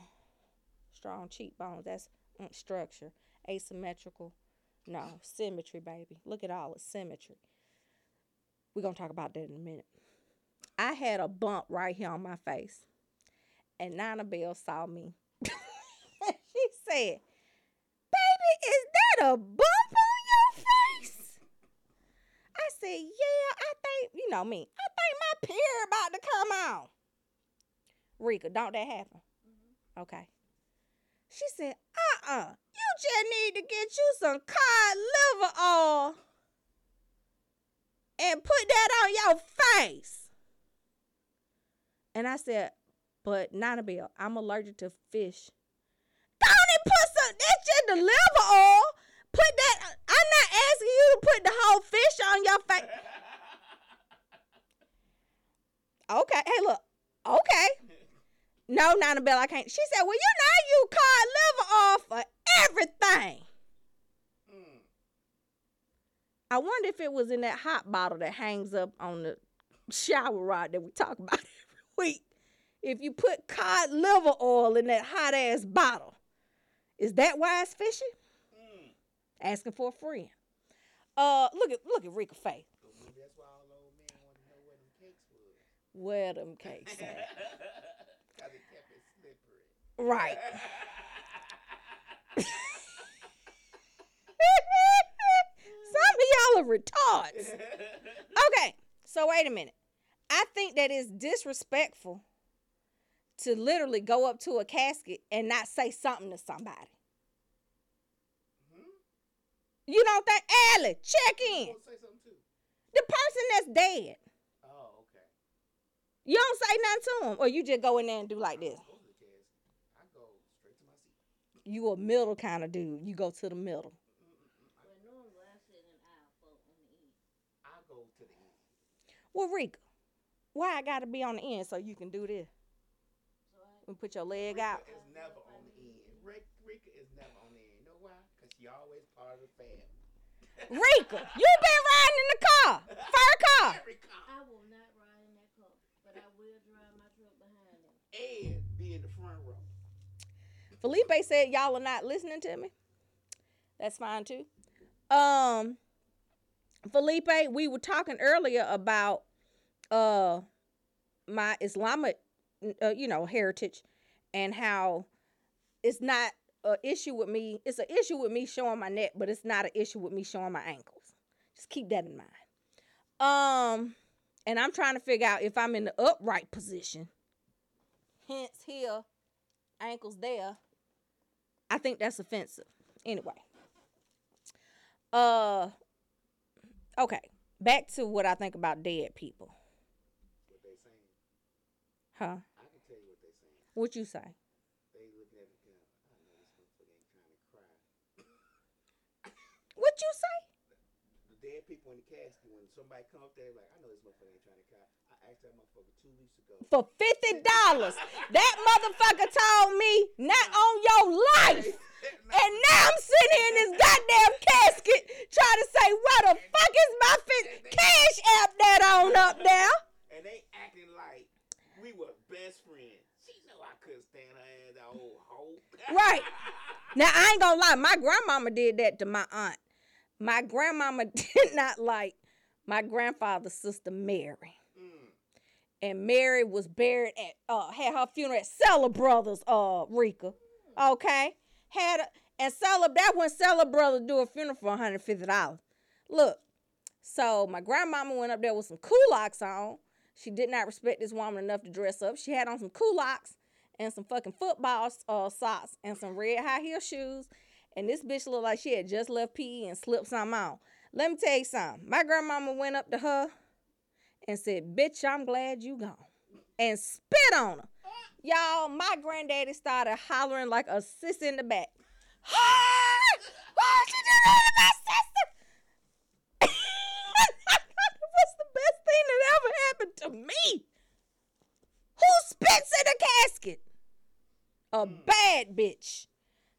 Strong cheekbones. That's mm, structure. Asymmetrical. No, symmetry, baby. Look at all the symmetry. We're going to talk about that in a minute. I had a bump right here on my face. And Nana Bell saw me. she said, Baby, is that a bump on your face? I said, Yeah, I think, you know me, I think my period about to come on. Rika, don't that happen? Okay. She said, uh uh you just need to get you some cod liver oil and put that on your face. And I said, but Nana Bell, I'm allergic to fish. Don't it put some, that's just the liver oil. Put that, I'm not asking you to put the whole fish on your face. Okay, hey, look, okay. No, Nana Bell, I can't. She said, well, you know, you cod liver oil for everything. I wonder if it was in that hot bottle that hangs up on the shower rod that we talk about week. If you put cod liver oil in that hot ass bottle, is that why it's fishy? Mm. Asking for a friend. Uh, look at look at Rika Faye. So maybe that's why all old men want to know where them cakes was. Where them cakes at? Because it kept it slippery. right. Some of y'all are retards. Okay, so wait a minute. I think that is disrespectful to literally go up to a casket and not say something to somebody. Hmm? You don't think, Allie, check in. say something too? The person that's dead. Oh, okay. You don't say nothing to him, or you just go in there and do like this. don't go to the casket. I go straight to my seat. You a middle kind of dude. You go to the middle. Well, normally why I gotta be on the end so you can do this? So I, And put your leg Rika out. is never on the end. Rick, Rika is never on the end. You know why? Because she always part of the fam. Rika, you been riding in the car, fur car. Every car. I will not ride in that car, but I will drive my truck behind them. And be in the front row. Felipe said y'all are not listening to me. That's fine too. Um, Felipe, we were talking earlier about uh my Islamic, uh, you know, heritage, and how it's not a issue with me. It's an issue with me showing my neck, but it's not an issue with me showing my ankles. Just keep that in mind. Um, and I'm trying to figure out if I'm in the upright position. Hence here, ankles there. I think that's offensive. Anyway. Uh okay. Back to what I think about dead people. What they saying. Huh? I can tell you what they saying. What you say? They looking at the. I know this motherfucker ain't trying to cry. What you say? The dead people in the casket, when somebody come up there, like, I know this motherfucker ain't trying to cry. I asked that motherfucker two weeks ago. For fifty dollars. that motherfucker told me not on your life. And now I'm sitting here in this goddamn casket trying to say, where the fuck is my fifty cash app that on up there? and they acting like we were best friends. She know I couldn't stand her ass, that old hoe. Right. Now I ain't gonna lie, my grandmama did that to my aunt. My grandmama did not like my grandfather's sister Mary. Mm. And Mary was buried at uh had her funeral at Seller Brothers, uh Rika. Okay? Had a, and Seller that when Seller Brothers do a funeral for $150. Look, so my grandmama went up there with some culottes on. She did not respect this woman enough to dress up. She had on some culottes and some fucking football uh, socks and some red high heel shoes. And this bitch looked like she had just left PE and slipped something on. Let me tell you something. My grandmama went up to her and said, Bitch, I'm glad you gone. And spit on her. Y'all, my granddaddy started hollering like a sis in the back. Doing to me. Who spits in a casket? A bad bitch.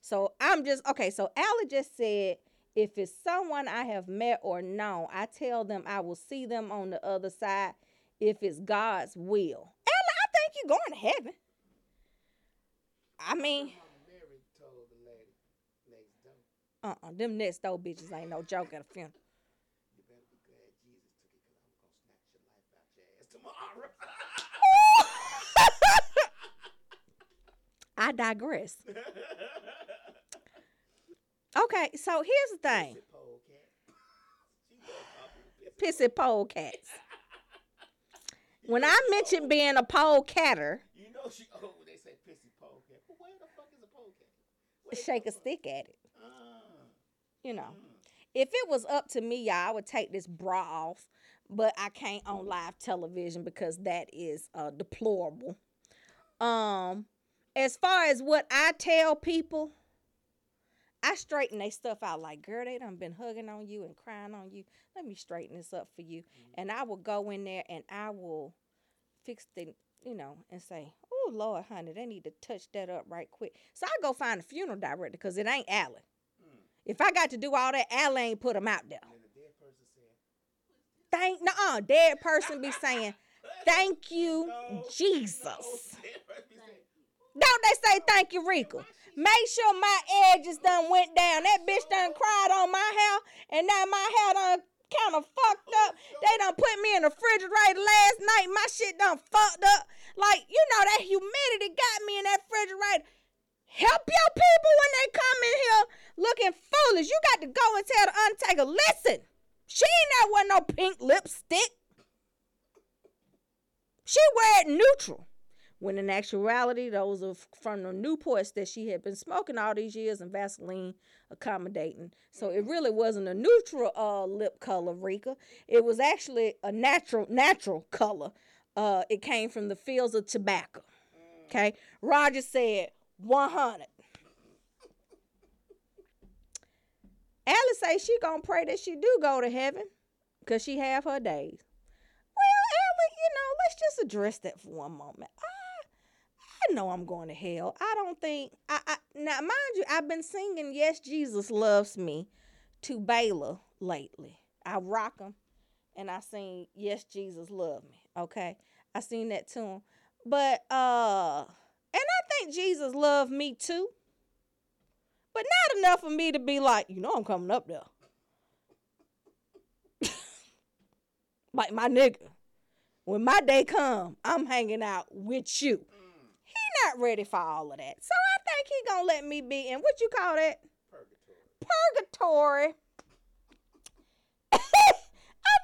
So I'm just okay. So Allie just said, if it's someone I have met or known, I tell them I will see them on the other side if it's God's will. Allie, I think you're going to heaven. I mean, uh uh-uh, uh them next door bitches ain't no joke at a funeral. I digress. Okay, so here's the thing. Pissy pole cat. She gonna call me pissy Pissy pole cats. When I mentioned being a pole catter, You know she. Oh, they say pissy pole cat. But where the fuck is a pole cat? Where shake a stick at it. Ah, You know, mm. if it was up to me, y'all, I would take this bra off, but I can't on live television because that is uh, deplorable. Um, as far as what I tell people, I straighten they stuff out. Like, girl, they done been hugging on you and crying on you. Let me straighten this up for you. Mm-hmm. And I will go in there and I will fix the, you know, and say, oh, Lord, honey, they need to touch that up right quick. So I go find a funeral director because it ain't Allen. Mm. If I got to do all that, Allen ain't put them out there. And the dead person said, Thank, no, dead person be saying, thank you, No, Jesus. no, dead person be saying, Don't they say thank you, Rika? Make sure my edges done went down. That bitch done cried on my hair, and now my hair done kind of fucked up. They done put me in the refrigerator last night. My shit done fucked up. Like, you know, that humidity got me in that refrigerator. Help your people when they come in here looking foolish. You got to go and tell the Undertaker, listen, she ain't that with no pink lipstick. She wear it neutral. When in actuality, those are from the Newports that she had been smoking all these years and Vaseline accommodating. So it really wasn't a neutral uh, lip color, Rika. It was actually a natural natural color. Uh, it came from the fields of tobacco. Okay. Roger said 100. Alice say she gonna pray that she do go to heaven because she have her days. Well, Ellie, you know, let's just address that for one moment. I, I know I'm going to hell. I don't think I, I now mind you, I've been singing "Yes, Jesus Loves Me" to Baylor lately. I rock him, and I sing "Yes, Jesus Love Me." Okay, I sing that him, but uh, and I think Jesus loved me too, but not enough for me to be like, you know, I'm coming up there. like my nigga. When my day come, I'm hanging out with you. Not ready for all of that. So I think he gonna let me be in what you call that? purgatory. Purgatory. I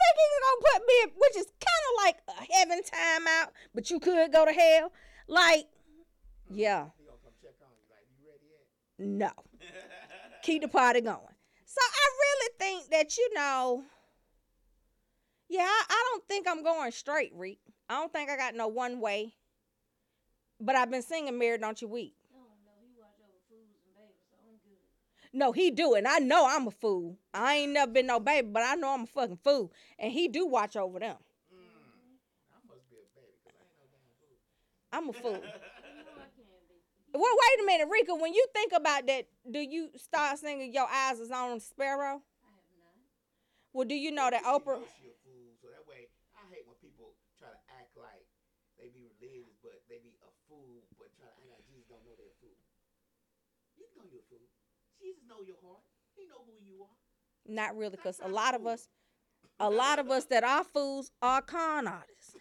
think he's gonna put me in, which is kind of like a heaven timeout, but you could go to hell. Like, yeah, He gonna come check on you. Like, you ready yet? no. Keep the party going. So I really think that, you know, yeah, I, I don't think I'm going straight, Reek. I don't think I got no one way. But I've been singing Mary Don't You Weep. No, no, he watch over fools and babies, I'm good. No, he do, and I know I'm a fool. I ain't never been no baby, but I know I'm a fucking fool, and he do watch over them. Mm, I must be a baby because I ain't no damn fool. I'm a fool. You know I can be. well, wait a minute, Rika. When you think about that, do you start singing "Your Eyes Is on Sparrow"? I have not. Well, do you know that Oprah? knows she a fool, so that way I hate when people try to act like they be religious, but they be a fool, but try to act like Jesus don't know they're a fool. You know you're a fool. Jesus know your heart. He know who you are. Not really, because a lot of us, a lot of us that are fools are con artists.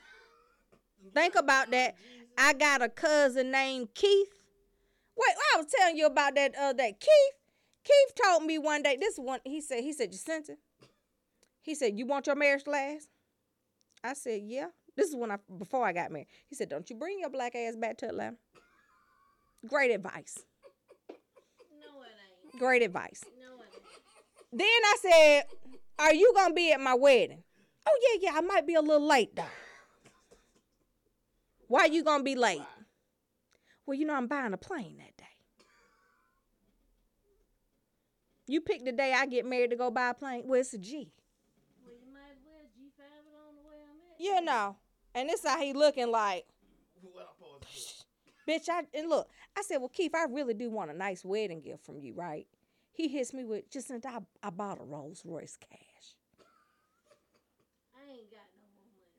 Think about that. I got a cousin named Keith. Wait, I was telling you about that uh that Keith. Keith told me one day, this one, he said, he said, Jacinta, he said, You want your marriage to last? I said, Yeah. This is when I before I got married. He said, Don't you bring your black ass back to Atlanta. Great advice. No, it ain't. Great advice. No, it. Then I said, Are you gonna be at my wedding? Oh yeah, yeah, I might be a little late though. Why you gonna be late? Well, you know I'm buying a plane that day. You pick the day I get married to go buy a plane. Well, it's a G. Well, you might as well G5 it on the way I'm at. You know. And this how he looking like, What I'm supposed to do? Bitch, I and look, I said, Well, Keith, I really do want a nice wedding gift from you, right? He hits me with just I, I bought a Rolls Royce cash. I ain't got no more money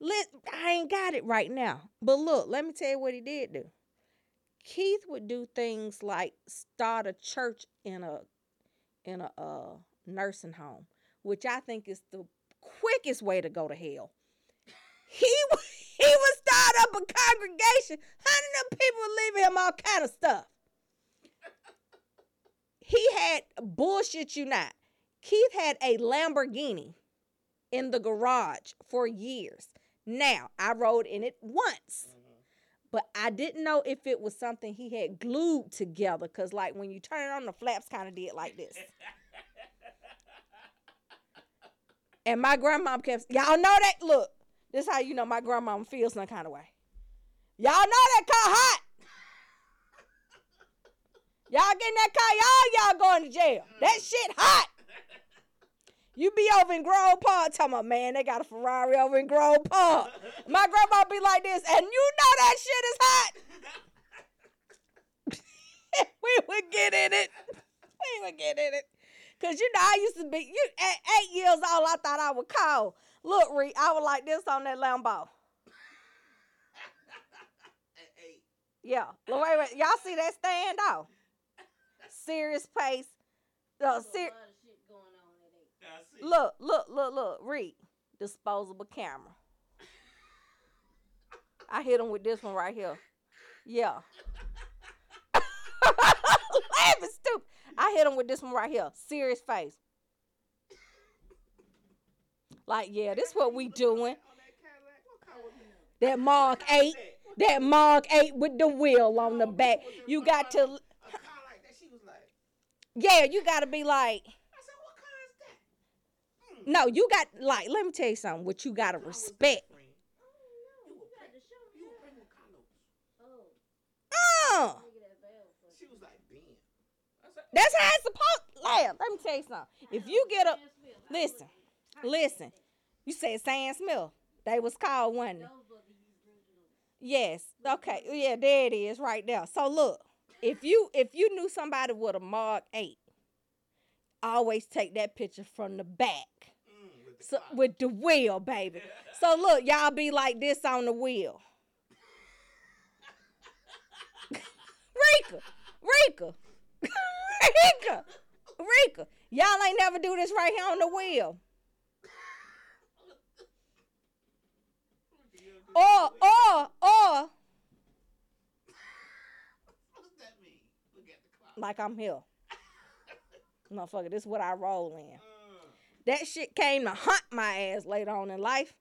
right Lit, I ain't got it right now. But look, let me tell you what he did do. Keith would do things like start a church in a in a uh, nursing home, which I think is the quickest way to go to hell. He he would start up a congregation. Honey, them people leave him all kind of stuff. He had bullshit you not. Keith had a Lamborghini in the garage for years. Now, I rode in it once. But I didn't know if it was something he had glued together. Cause like when you turn it on, the flaps kind of did like this. and my grandmom kept, y'all know that. Look, this how you know my grandmom feels some kind of way. Y'all know that car hot. Y'all get in that car, y'all y'all going to jail. That shit hot. You be over in Grove Park talking about, man, they got a Ferrari over in Grove Park. My grandma be like this, and you know that shit is hot. we would get in it. We would get in it. Cause you know I used to be you at eight years old. I thought I would call. Look, Reed, I was like this on that Lambo. Hey, Yeah. Look, wait, wait. Y'all see that stand off? Serious pace. Uh, ser- lot of shit going on at eight. I see. look, look, look, look. Reed, disposable camera. I hit him with this one right here. Yeah. Laughing stupid. I hit him with this one right here. Serious face. Like, yeah, this what we doing. That Mark 8. That Mark 8 with the wheel on the back. You got to Yeah, you gotta be like, no, you got like, let me tell you something. What you gotta respect. got to. Oh, Uh, that's how it's supposed. Lamb, let me tell you something. If you get a, listen, listen. You said Sam Smith. They was called one. Yes. Okay. Yeah, there it is, right there. So look, if you if you knew somebody with a Mark Eight, always take that picture from the back. with the So, with the wheel, baby. So look, y'all be like this on the wheel. Rika, Rika, Rika, Rika. Y'all ain't never do this right here on the wheel. Or, or, or, What does that mean? Look at the clock. like I'm here. Motherfucker, this is what I roll in. Mm. That shit came to hunt my ass later on in life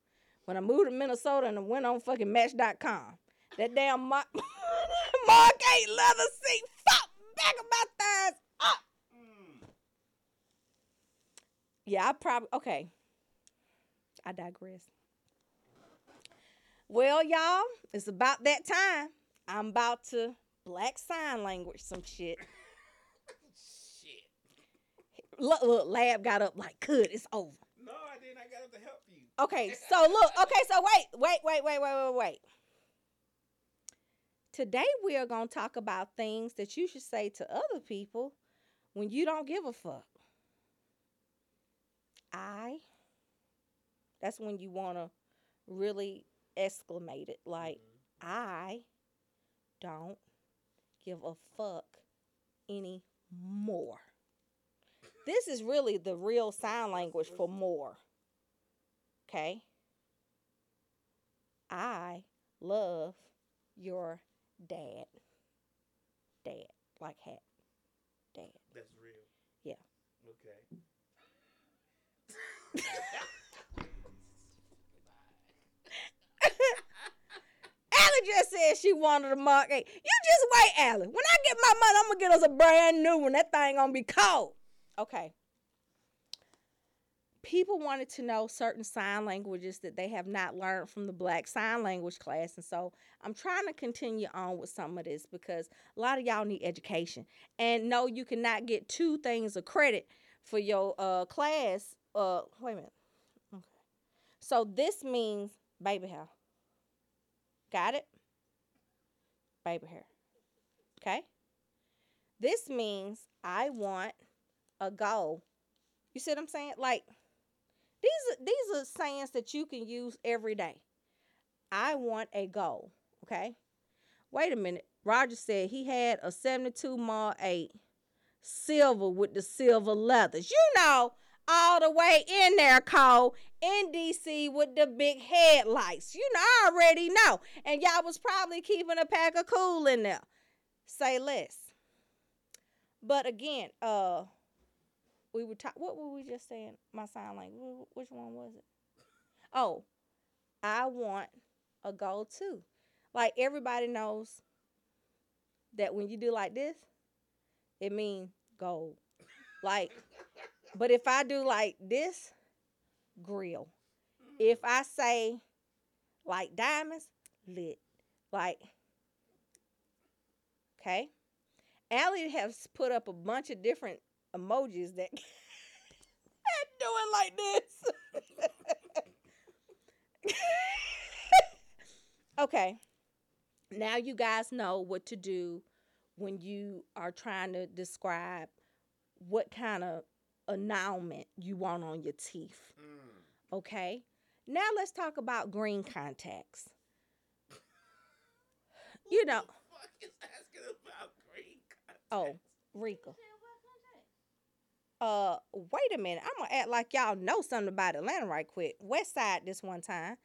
when I moved to Minnesota and I went on fucking Match.com. That damn Mark, Mark 8 leather seat, fuck, back of my thighs up. Mm. Yeah, I probably, okay. I digress. Well, y'all, it's about that time. I'm about to black sign language some shit. Shit. Look, look, Lab got up like, good, it's over. No, I didn't. I got up to help you. Okay, so look, okay, so wait, wait, wait, wait, wait, wait, wait. Today we are going to talk about things that you should say to other people when you don't give a fuck. I, that's when you want to really exclamate it like, mm-hmm. I don't give a fuck anymore. This is really the real sign language for more. Okay? I love your dad. Dad. Like hat. Dad. That's real. Yeah. Okay. Allie just said she wanted a Mark 8. You just wait, Allie. When I get my money, I'm going to get us a brand new one. That thing going to be cold. Okay. People wanted to know certain sign languages that they have not learned from the Black Sign Language class. And so I'm trying to continue on with some of this because a lot of y'all need education. And no, you cannot get two things of credit for your uh, class. Uh, wait a minute. Okay. So this means baby hair. Got it? Baby hair. Okay? This means I want a goal. You see what I'm saying? Like these are these are sayings that you can use every day. I want a goal. Okay? Wait a minute. Roger said he had a 72 Mark 8 silver with the silver leathers. You know, all the way in there, Cole, in DC with the big headlights. You know, I already know. And y'all was probably keeping a pack of cool in there. Say less. But again, uh, we were talking. What were we just saying? My sign. Wh- Which one was it? Oh, I want a goal too. Like everybody knows that when you do like this, it means gold. Like, but if I do like this, grill. Mm-hmm. If I say like diamonds, lit. Like, okay. Allie has put up a bunch of different emojis that doing like this. okay. Now you guys know what to do when you are trying to describe what kind of annulment you want on your teeth. Mm. Okay. Now let's talk about green contacts. You know, Fuck is asking about green contacts? oh, Rika. Said what contact? Uh, wait a minute. I'm gonna act like y'all know something about Atlanta right quick. West Side this one time.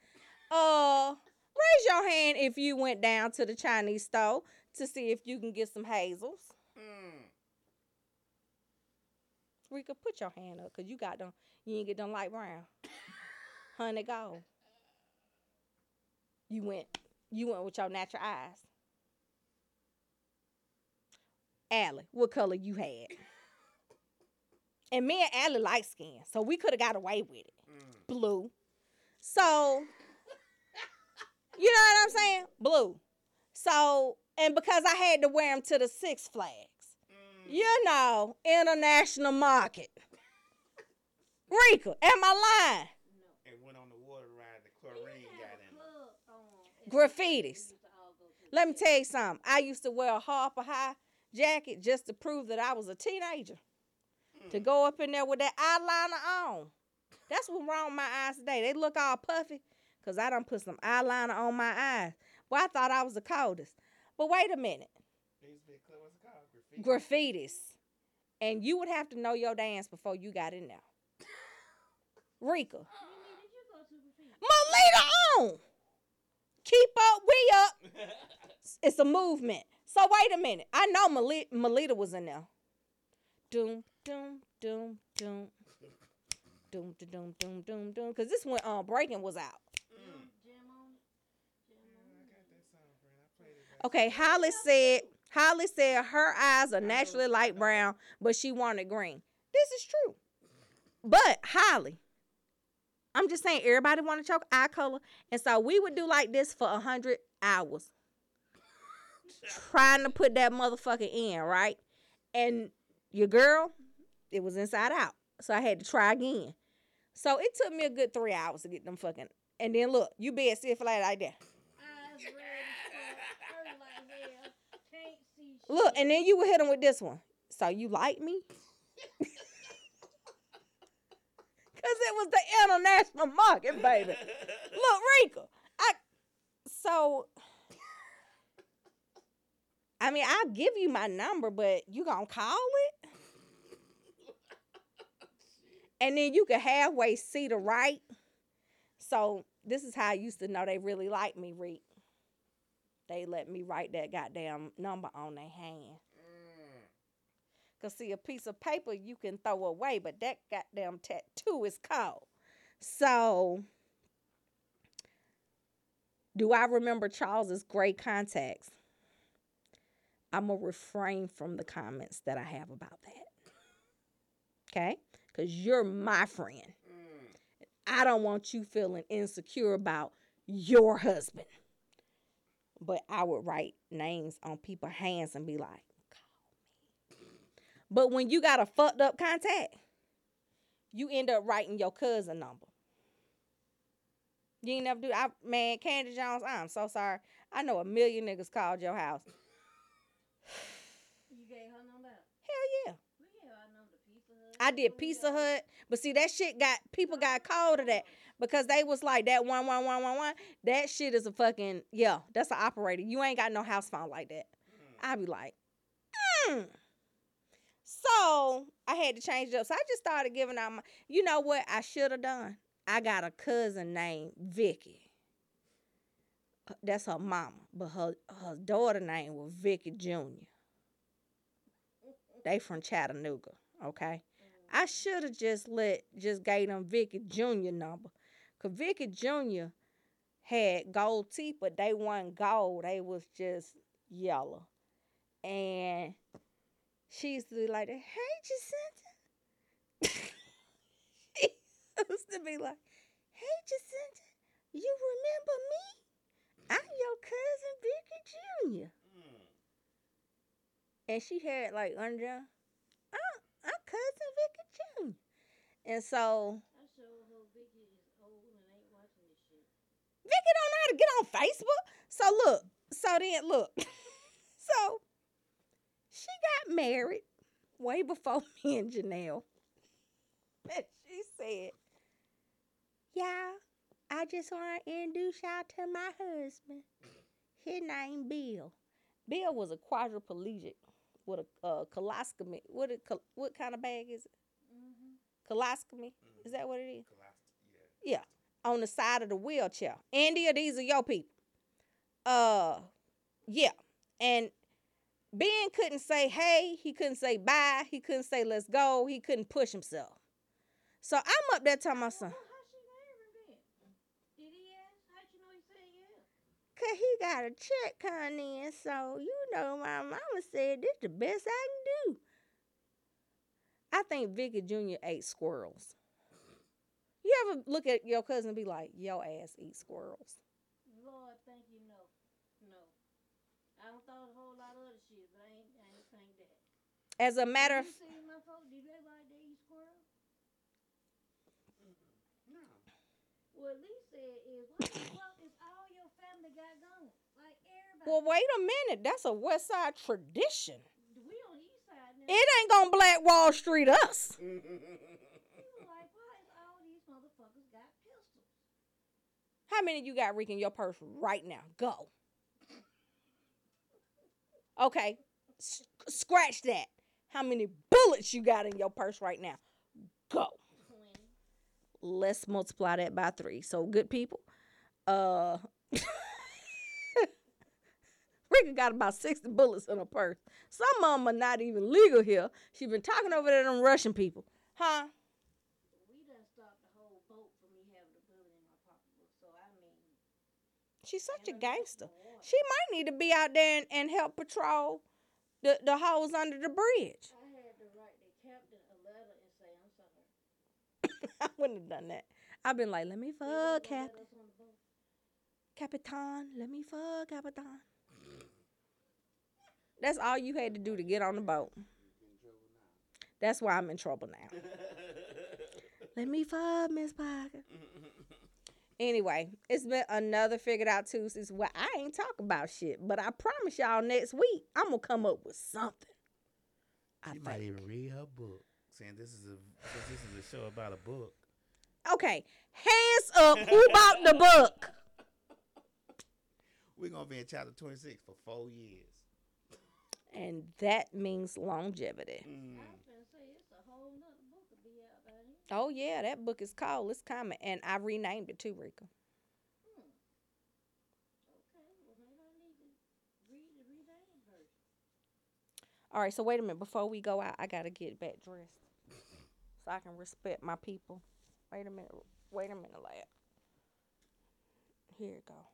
Uh, raise your hand if you went down to the Chinese store to see if you can get some hazels. Mm. Rika, put your hand up, cause you got them. You ain't get them light brown. Honey, go. You went. You went with your natural eyes. Allie, what color you had? And me and Allie light skin, so we could have got away with it. Mm. Blue. So, you know what I'm saying? Blue. So, and because I had to wear them to the Six Flags. You know, international market. Rika, am I lying? No. And went on the water ride. The chlorine got in. it. club, at Graffitis. we used to all go to. Let me tell you something. I used to wear a Harper High jacket just to prove that I was a teenager. Hmm. To go up in there with that eyeliner on. That's what's wrong with my eyes today. They look all puffy because I done put some eyeliner on my eyes. Well, I thought I was the coldest. But wait a minute. There used to be a club. What's it called? Graffiti. Graffitis. And you would have to know your dance before you got in there. Rika. Mimi, did you go to graffiti? Melita on. Keep up, we up. It's a movement. So wait a minute. I know Melita, Melita was in there. Doom, doom, doom, doom. Doom, doom, doom, doom, doom, doom. Cause this when um breaking was out. Mm. Jam on it. Jam on I it. got that song, friend. I played it. back Okay, Holly said Holly said her eyes are naturally light brown, but she wanted green. This is true. But Holly, I'm just saying everybody want to choke eye color. And so we would do like this for a hundred hours. trying to put that motherfucker in, right? And your girl, it was inside out. So I had to try again. So it took me a good three hours to get them fucking and then look, you bed sit flat like that. Eyes red as fuck, hurt like hell, can't see shit. Look, and then you would hit him with this one. So you like me? Cause it was the international market, baby. Look, Rika, I so I mean I'll give you my number, but you gonna call it? And then you can halfway see the right. So this is how I used to know they really like me, Reek. They let me write that goddamn number on their hand. Mm. Cause see, a piece of paper you can throw away, but that goddamn tattoo is cold. So, do I remember Charles's gray contacts? I'm gonna refrain from the comments that I have about that. Okay, cause you're my friend. Mm. I don't want you feeling insecure about your husband. But I would write names on people's hands and be like, call me. But when you got a fucked up contact, you end up writing your cousin number. You ain't never do. I man, Candy Jones. I'm so sorry. I know a million niggas called your house. You gave her number. Hell yeah. I know the Pizza Hut. I did Pizza Hut, but see that shit got people got cold of that because they was like that one one one one one. That shit is a fucking yeah. That's an operator. You ain't got no house phone like that. I be like, mm. so I had to change it up. So I just started giving out my. You know what I should have done? I got a cousin named Vicky. That's her mama, but her her daughter name was Vicky Junior. They from Chattanooga, okay. I should have just let just gave them Vicky Junior number, cause Vicky Junior had gold teeth, but they weren't gold. They was just yellow, and she used to be like, "Hey, Jacinta." she used to be like, "Hey, Jacinta, you remember me? I'm your cousin Vicky Junior." Mm. And she had like under, I'm, I'm cousin Vicky Junior. And so I sure hope Vicky is old and ain't watching this shit. Vicky don't know how to get on Facebook. So look, so then look, so she got married way before me and Janelle. And she said, Y'all, I just want to introduce y'all to my husband. His name Bill. Bill was a quadriplegic with a uh, colostomy. What col- what kind of bag is it? Mm-hmm. Colostomy? Is that what it is? Collapsed, yeah. Yeah, on the side of the wheelchair. India, these are your people. Uh, yeah, and Ben couldn't say hey, he couldn't say bye, he couldn't say let's go, he couldn't push himself. So I'm up there telling my son, how she married Ben? Did he ask? How'd you know he said yeah? cause he got a check coming in, so you know my mama said this the best I can do. I think Vicky Jr. ate squirrels. You ever look at your cousin and be like, your ass eat squirrels? Lord, thank you, no. No. I don't thought a whole lot of other shit, but I ain't, I ain't think that. As a matter of you my folks, did they like they eat squirrel? No. Well, at least said is, what the fuck is all your family got going? Like everybody. Well, wait a minute. That's a West Side tradition. we on the east side now. It ain't gonna Black Wall Street us. We were like, why is all these motherfuckers got pistols? How many you got, Rick, in your purse right now? Go. Okay, S- scratch that. How many bullets you got in your purse right now? Go. Let's multiply that by three. So, good people. Uh, Rika got about 60 bullets in her purse. Some of them are not even legal here. She been talking over there to them Russian people. Huh? We done stopped the whole boat from me having a bullet in my pocketbook. So I mean, She's such a and I'm not gangster. She might need to be out there and, and help patrol the, the holes under the bridge. I had to write the captain a letter and say I'm sorry. I wouldn't have done that. I've been like, let me fuck gonna let us on the boat. Capitan. Let me fuck Capitan. That's all you had to do to get on the boat. That's why I'm in trouble now. Let me fuck Miss Parker. Anyway, it's been another figured out Tuesdays where I ain't talk about shit, but I promise y'all next week I'm gonna come up with something. I She might even read her book, saying this is a this is a show about a book. Okay, hands up. Who bought the book? We're gonna be in chapter twenty six for four years. And that means longevity. Mm. I was gonna say it's a whole nother book to be out by then. Oh yeah, that book is called It's Coming, and I renamed it too, Rika. Okay, well maybe I need to read the renamed version. All right, so wait a minute. Before we go out, I gotta get back dressed so I can respect my people. Wait a minute. Wait a minute, lad. Here you go.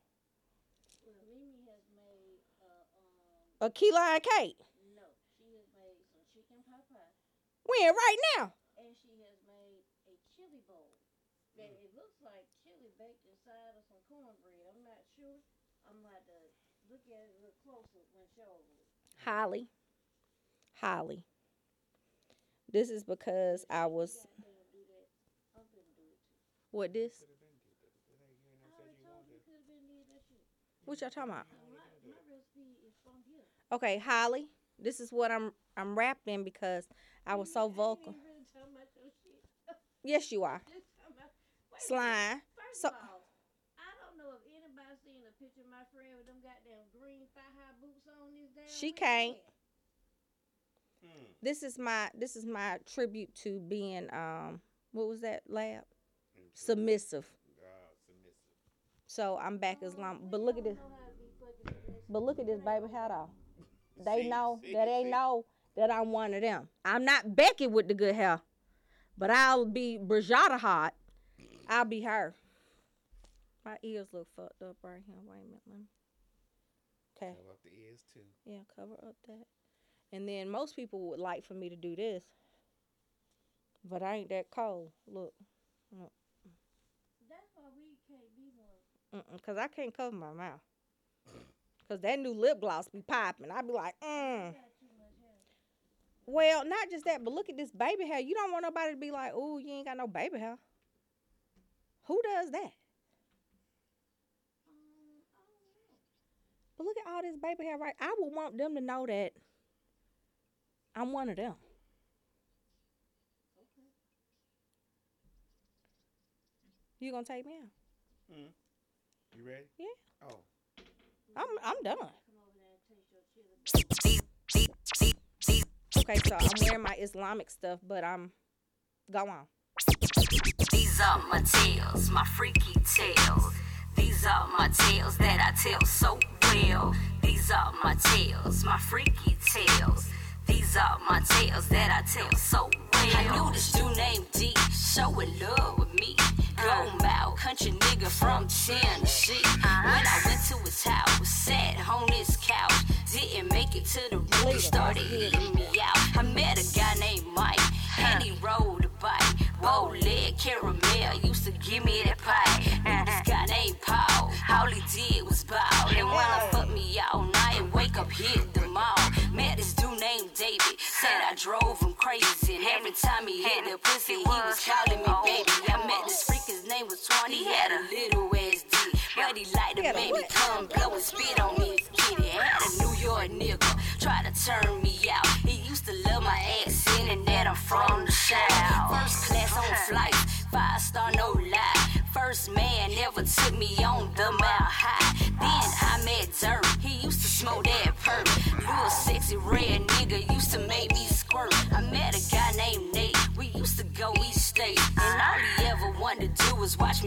Well, Mimi has made uh um A key lime cake. no, she has made some chicken pot pie When? Right now. and she has made a chili bowl that it looks like chili baked inside of some cornbread. I'm not sure. I'm gonna have to look at it a little closer when show. Holly. Holly. This is because I was. Goddamn do that. I'm gonna do it too. What this? What y'all talking about? My, my recipe is from here. Okay, Holly. This is what I'm I'm wrapped in because I was so vocal. even really talking about your shit. Yes, you are. Just talking about- wait a minute. Slime. So- of all, I don't know if anybody seen a picture of my friend with them goddamn green thigh high boots on this damn. She can't. Hmm. This is my this is my tribute to being um what was that lab? Submissive. Ah, submissive. So I'm back Oh, Islam. we But look at this. know how to be fucking submissive. But look at this baby hat off. They See, know see, that they see. know that I'm one of them. I'm not Becky with the good hair, but I'll be Brajada hot. I'll be her. My ears look fucked up right here. Wait a minute. Let me. Okay. Cover up the ears too. Yeah, cover up that. And then most people would like for me to do this. But I ain't that cold. Look. That's why we can't be one. Mm-mm, Cause I can't cover my mouth. Cause that new lip gloss be popping. I be like, mm. We got too much hair. Well, not just that, but look at this baby hair. You don't want nobody to be like, "Ooh, you ain't got no baby hair." Who does that? Um, I don't know. But look at all this baby hair, right? I would want them to know that I'm one of them. Okay. You gonna take me out? Mm. You ready? Yeah. Oh. I'm I'm done. Come over there and taste your chili. These, these, these, these, Okay, so I'm wearing my Islamic stuff, but I'm go on. these are my tales, my freaky tales. These are my tales that I tell so well. These are my tales, my freaky tales. These are my tales that I tell so well. I knew this dude named D, showing love with me. Gold mouth, country nigga from Tennessee. When I went to his house, sat on his couch, didn't make it to the room, he started hitting me out. I met a guy named Mike, and he rode a bike. Bow leg caramel, used to give me that pie. Knew this guy named Paul, all he did was bow. And when I fucked me all night, wake up, hit the mall. Met this dude named David, said I drove him crazy. And every time he hit the pussy, he was calling me baby. I met this freak, his name was Twan, he had a little ass dick. But he liked to make me come, blow and spit on me. Kitty had a New York nigga, try to turn me out. Used to love my accent and that I'm from the south. First class on flights, five star no lie. First man ever took me on the mile high. Then I met Dirt, he used to smoke that perp. Little sexy red nigga used to make me squirt. I met a guy named Nate, we used to go east state. And all he ever wanted to do was watch me.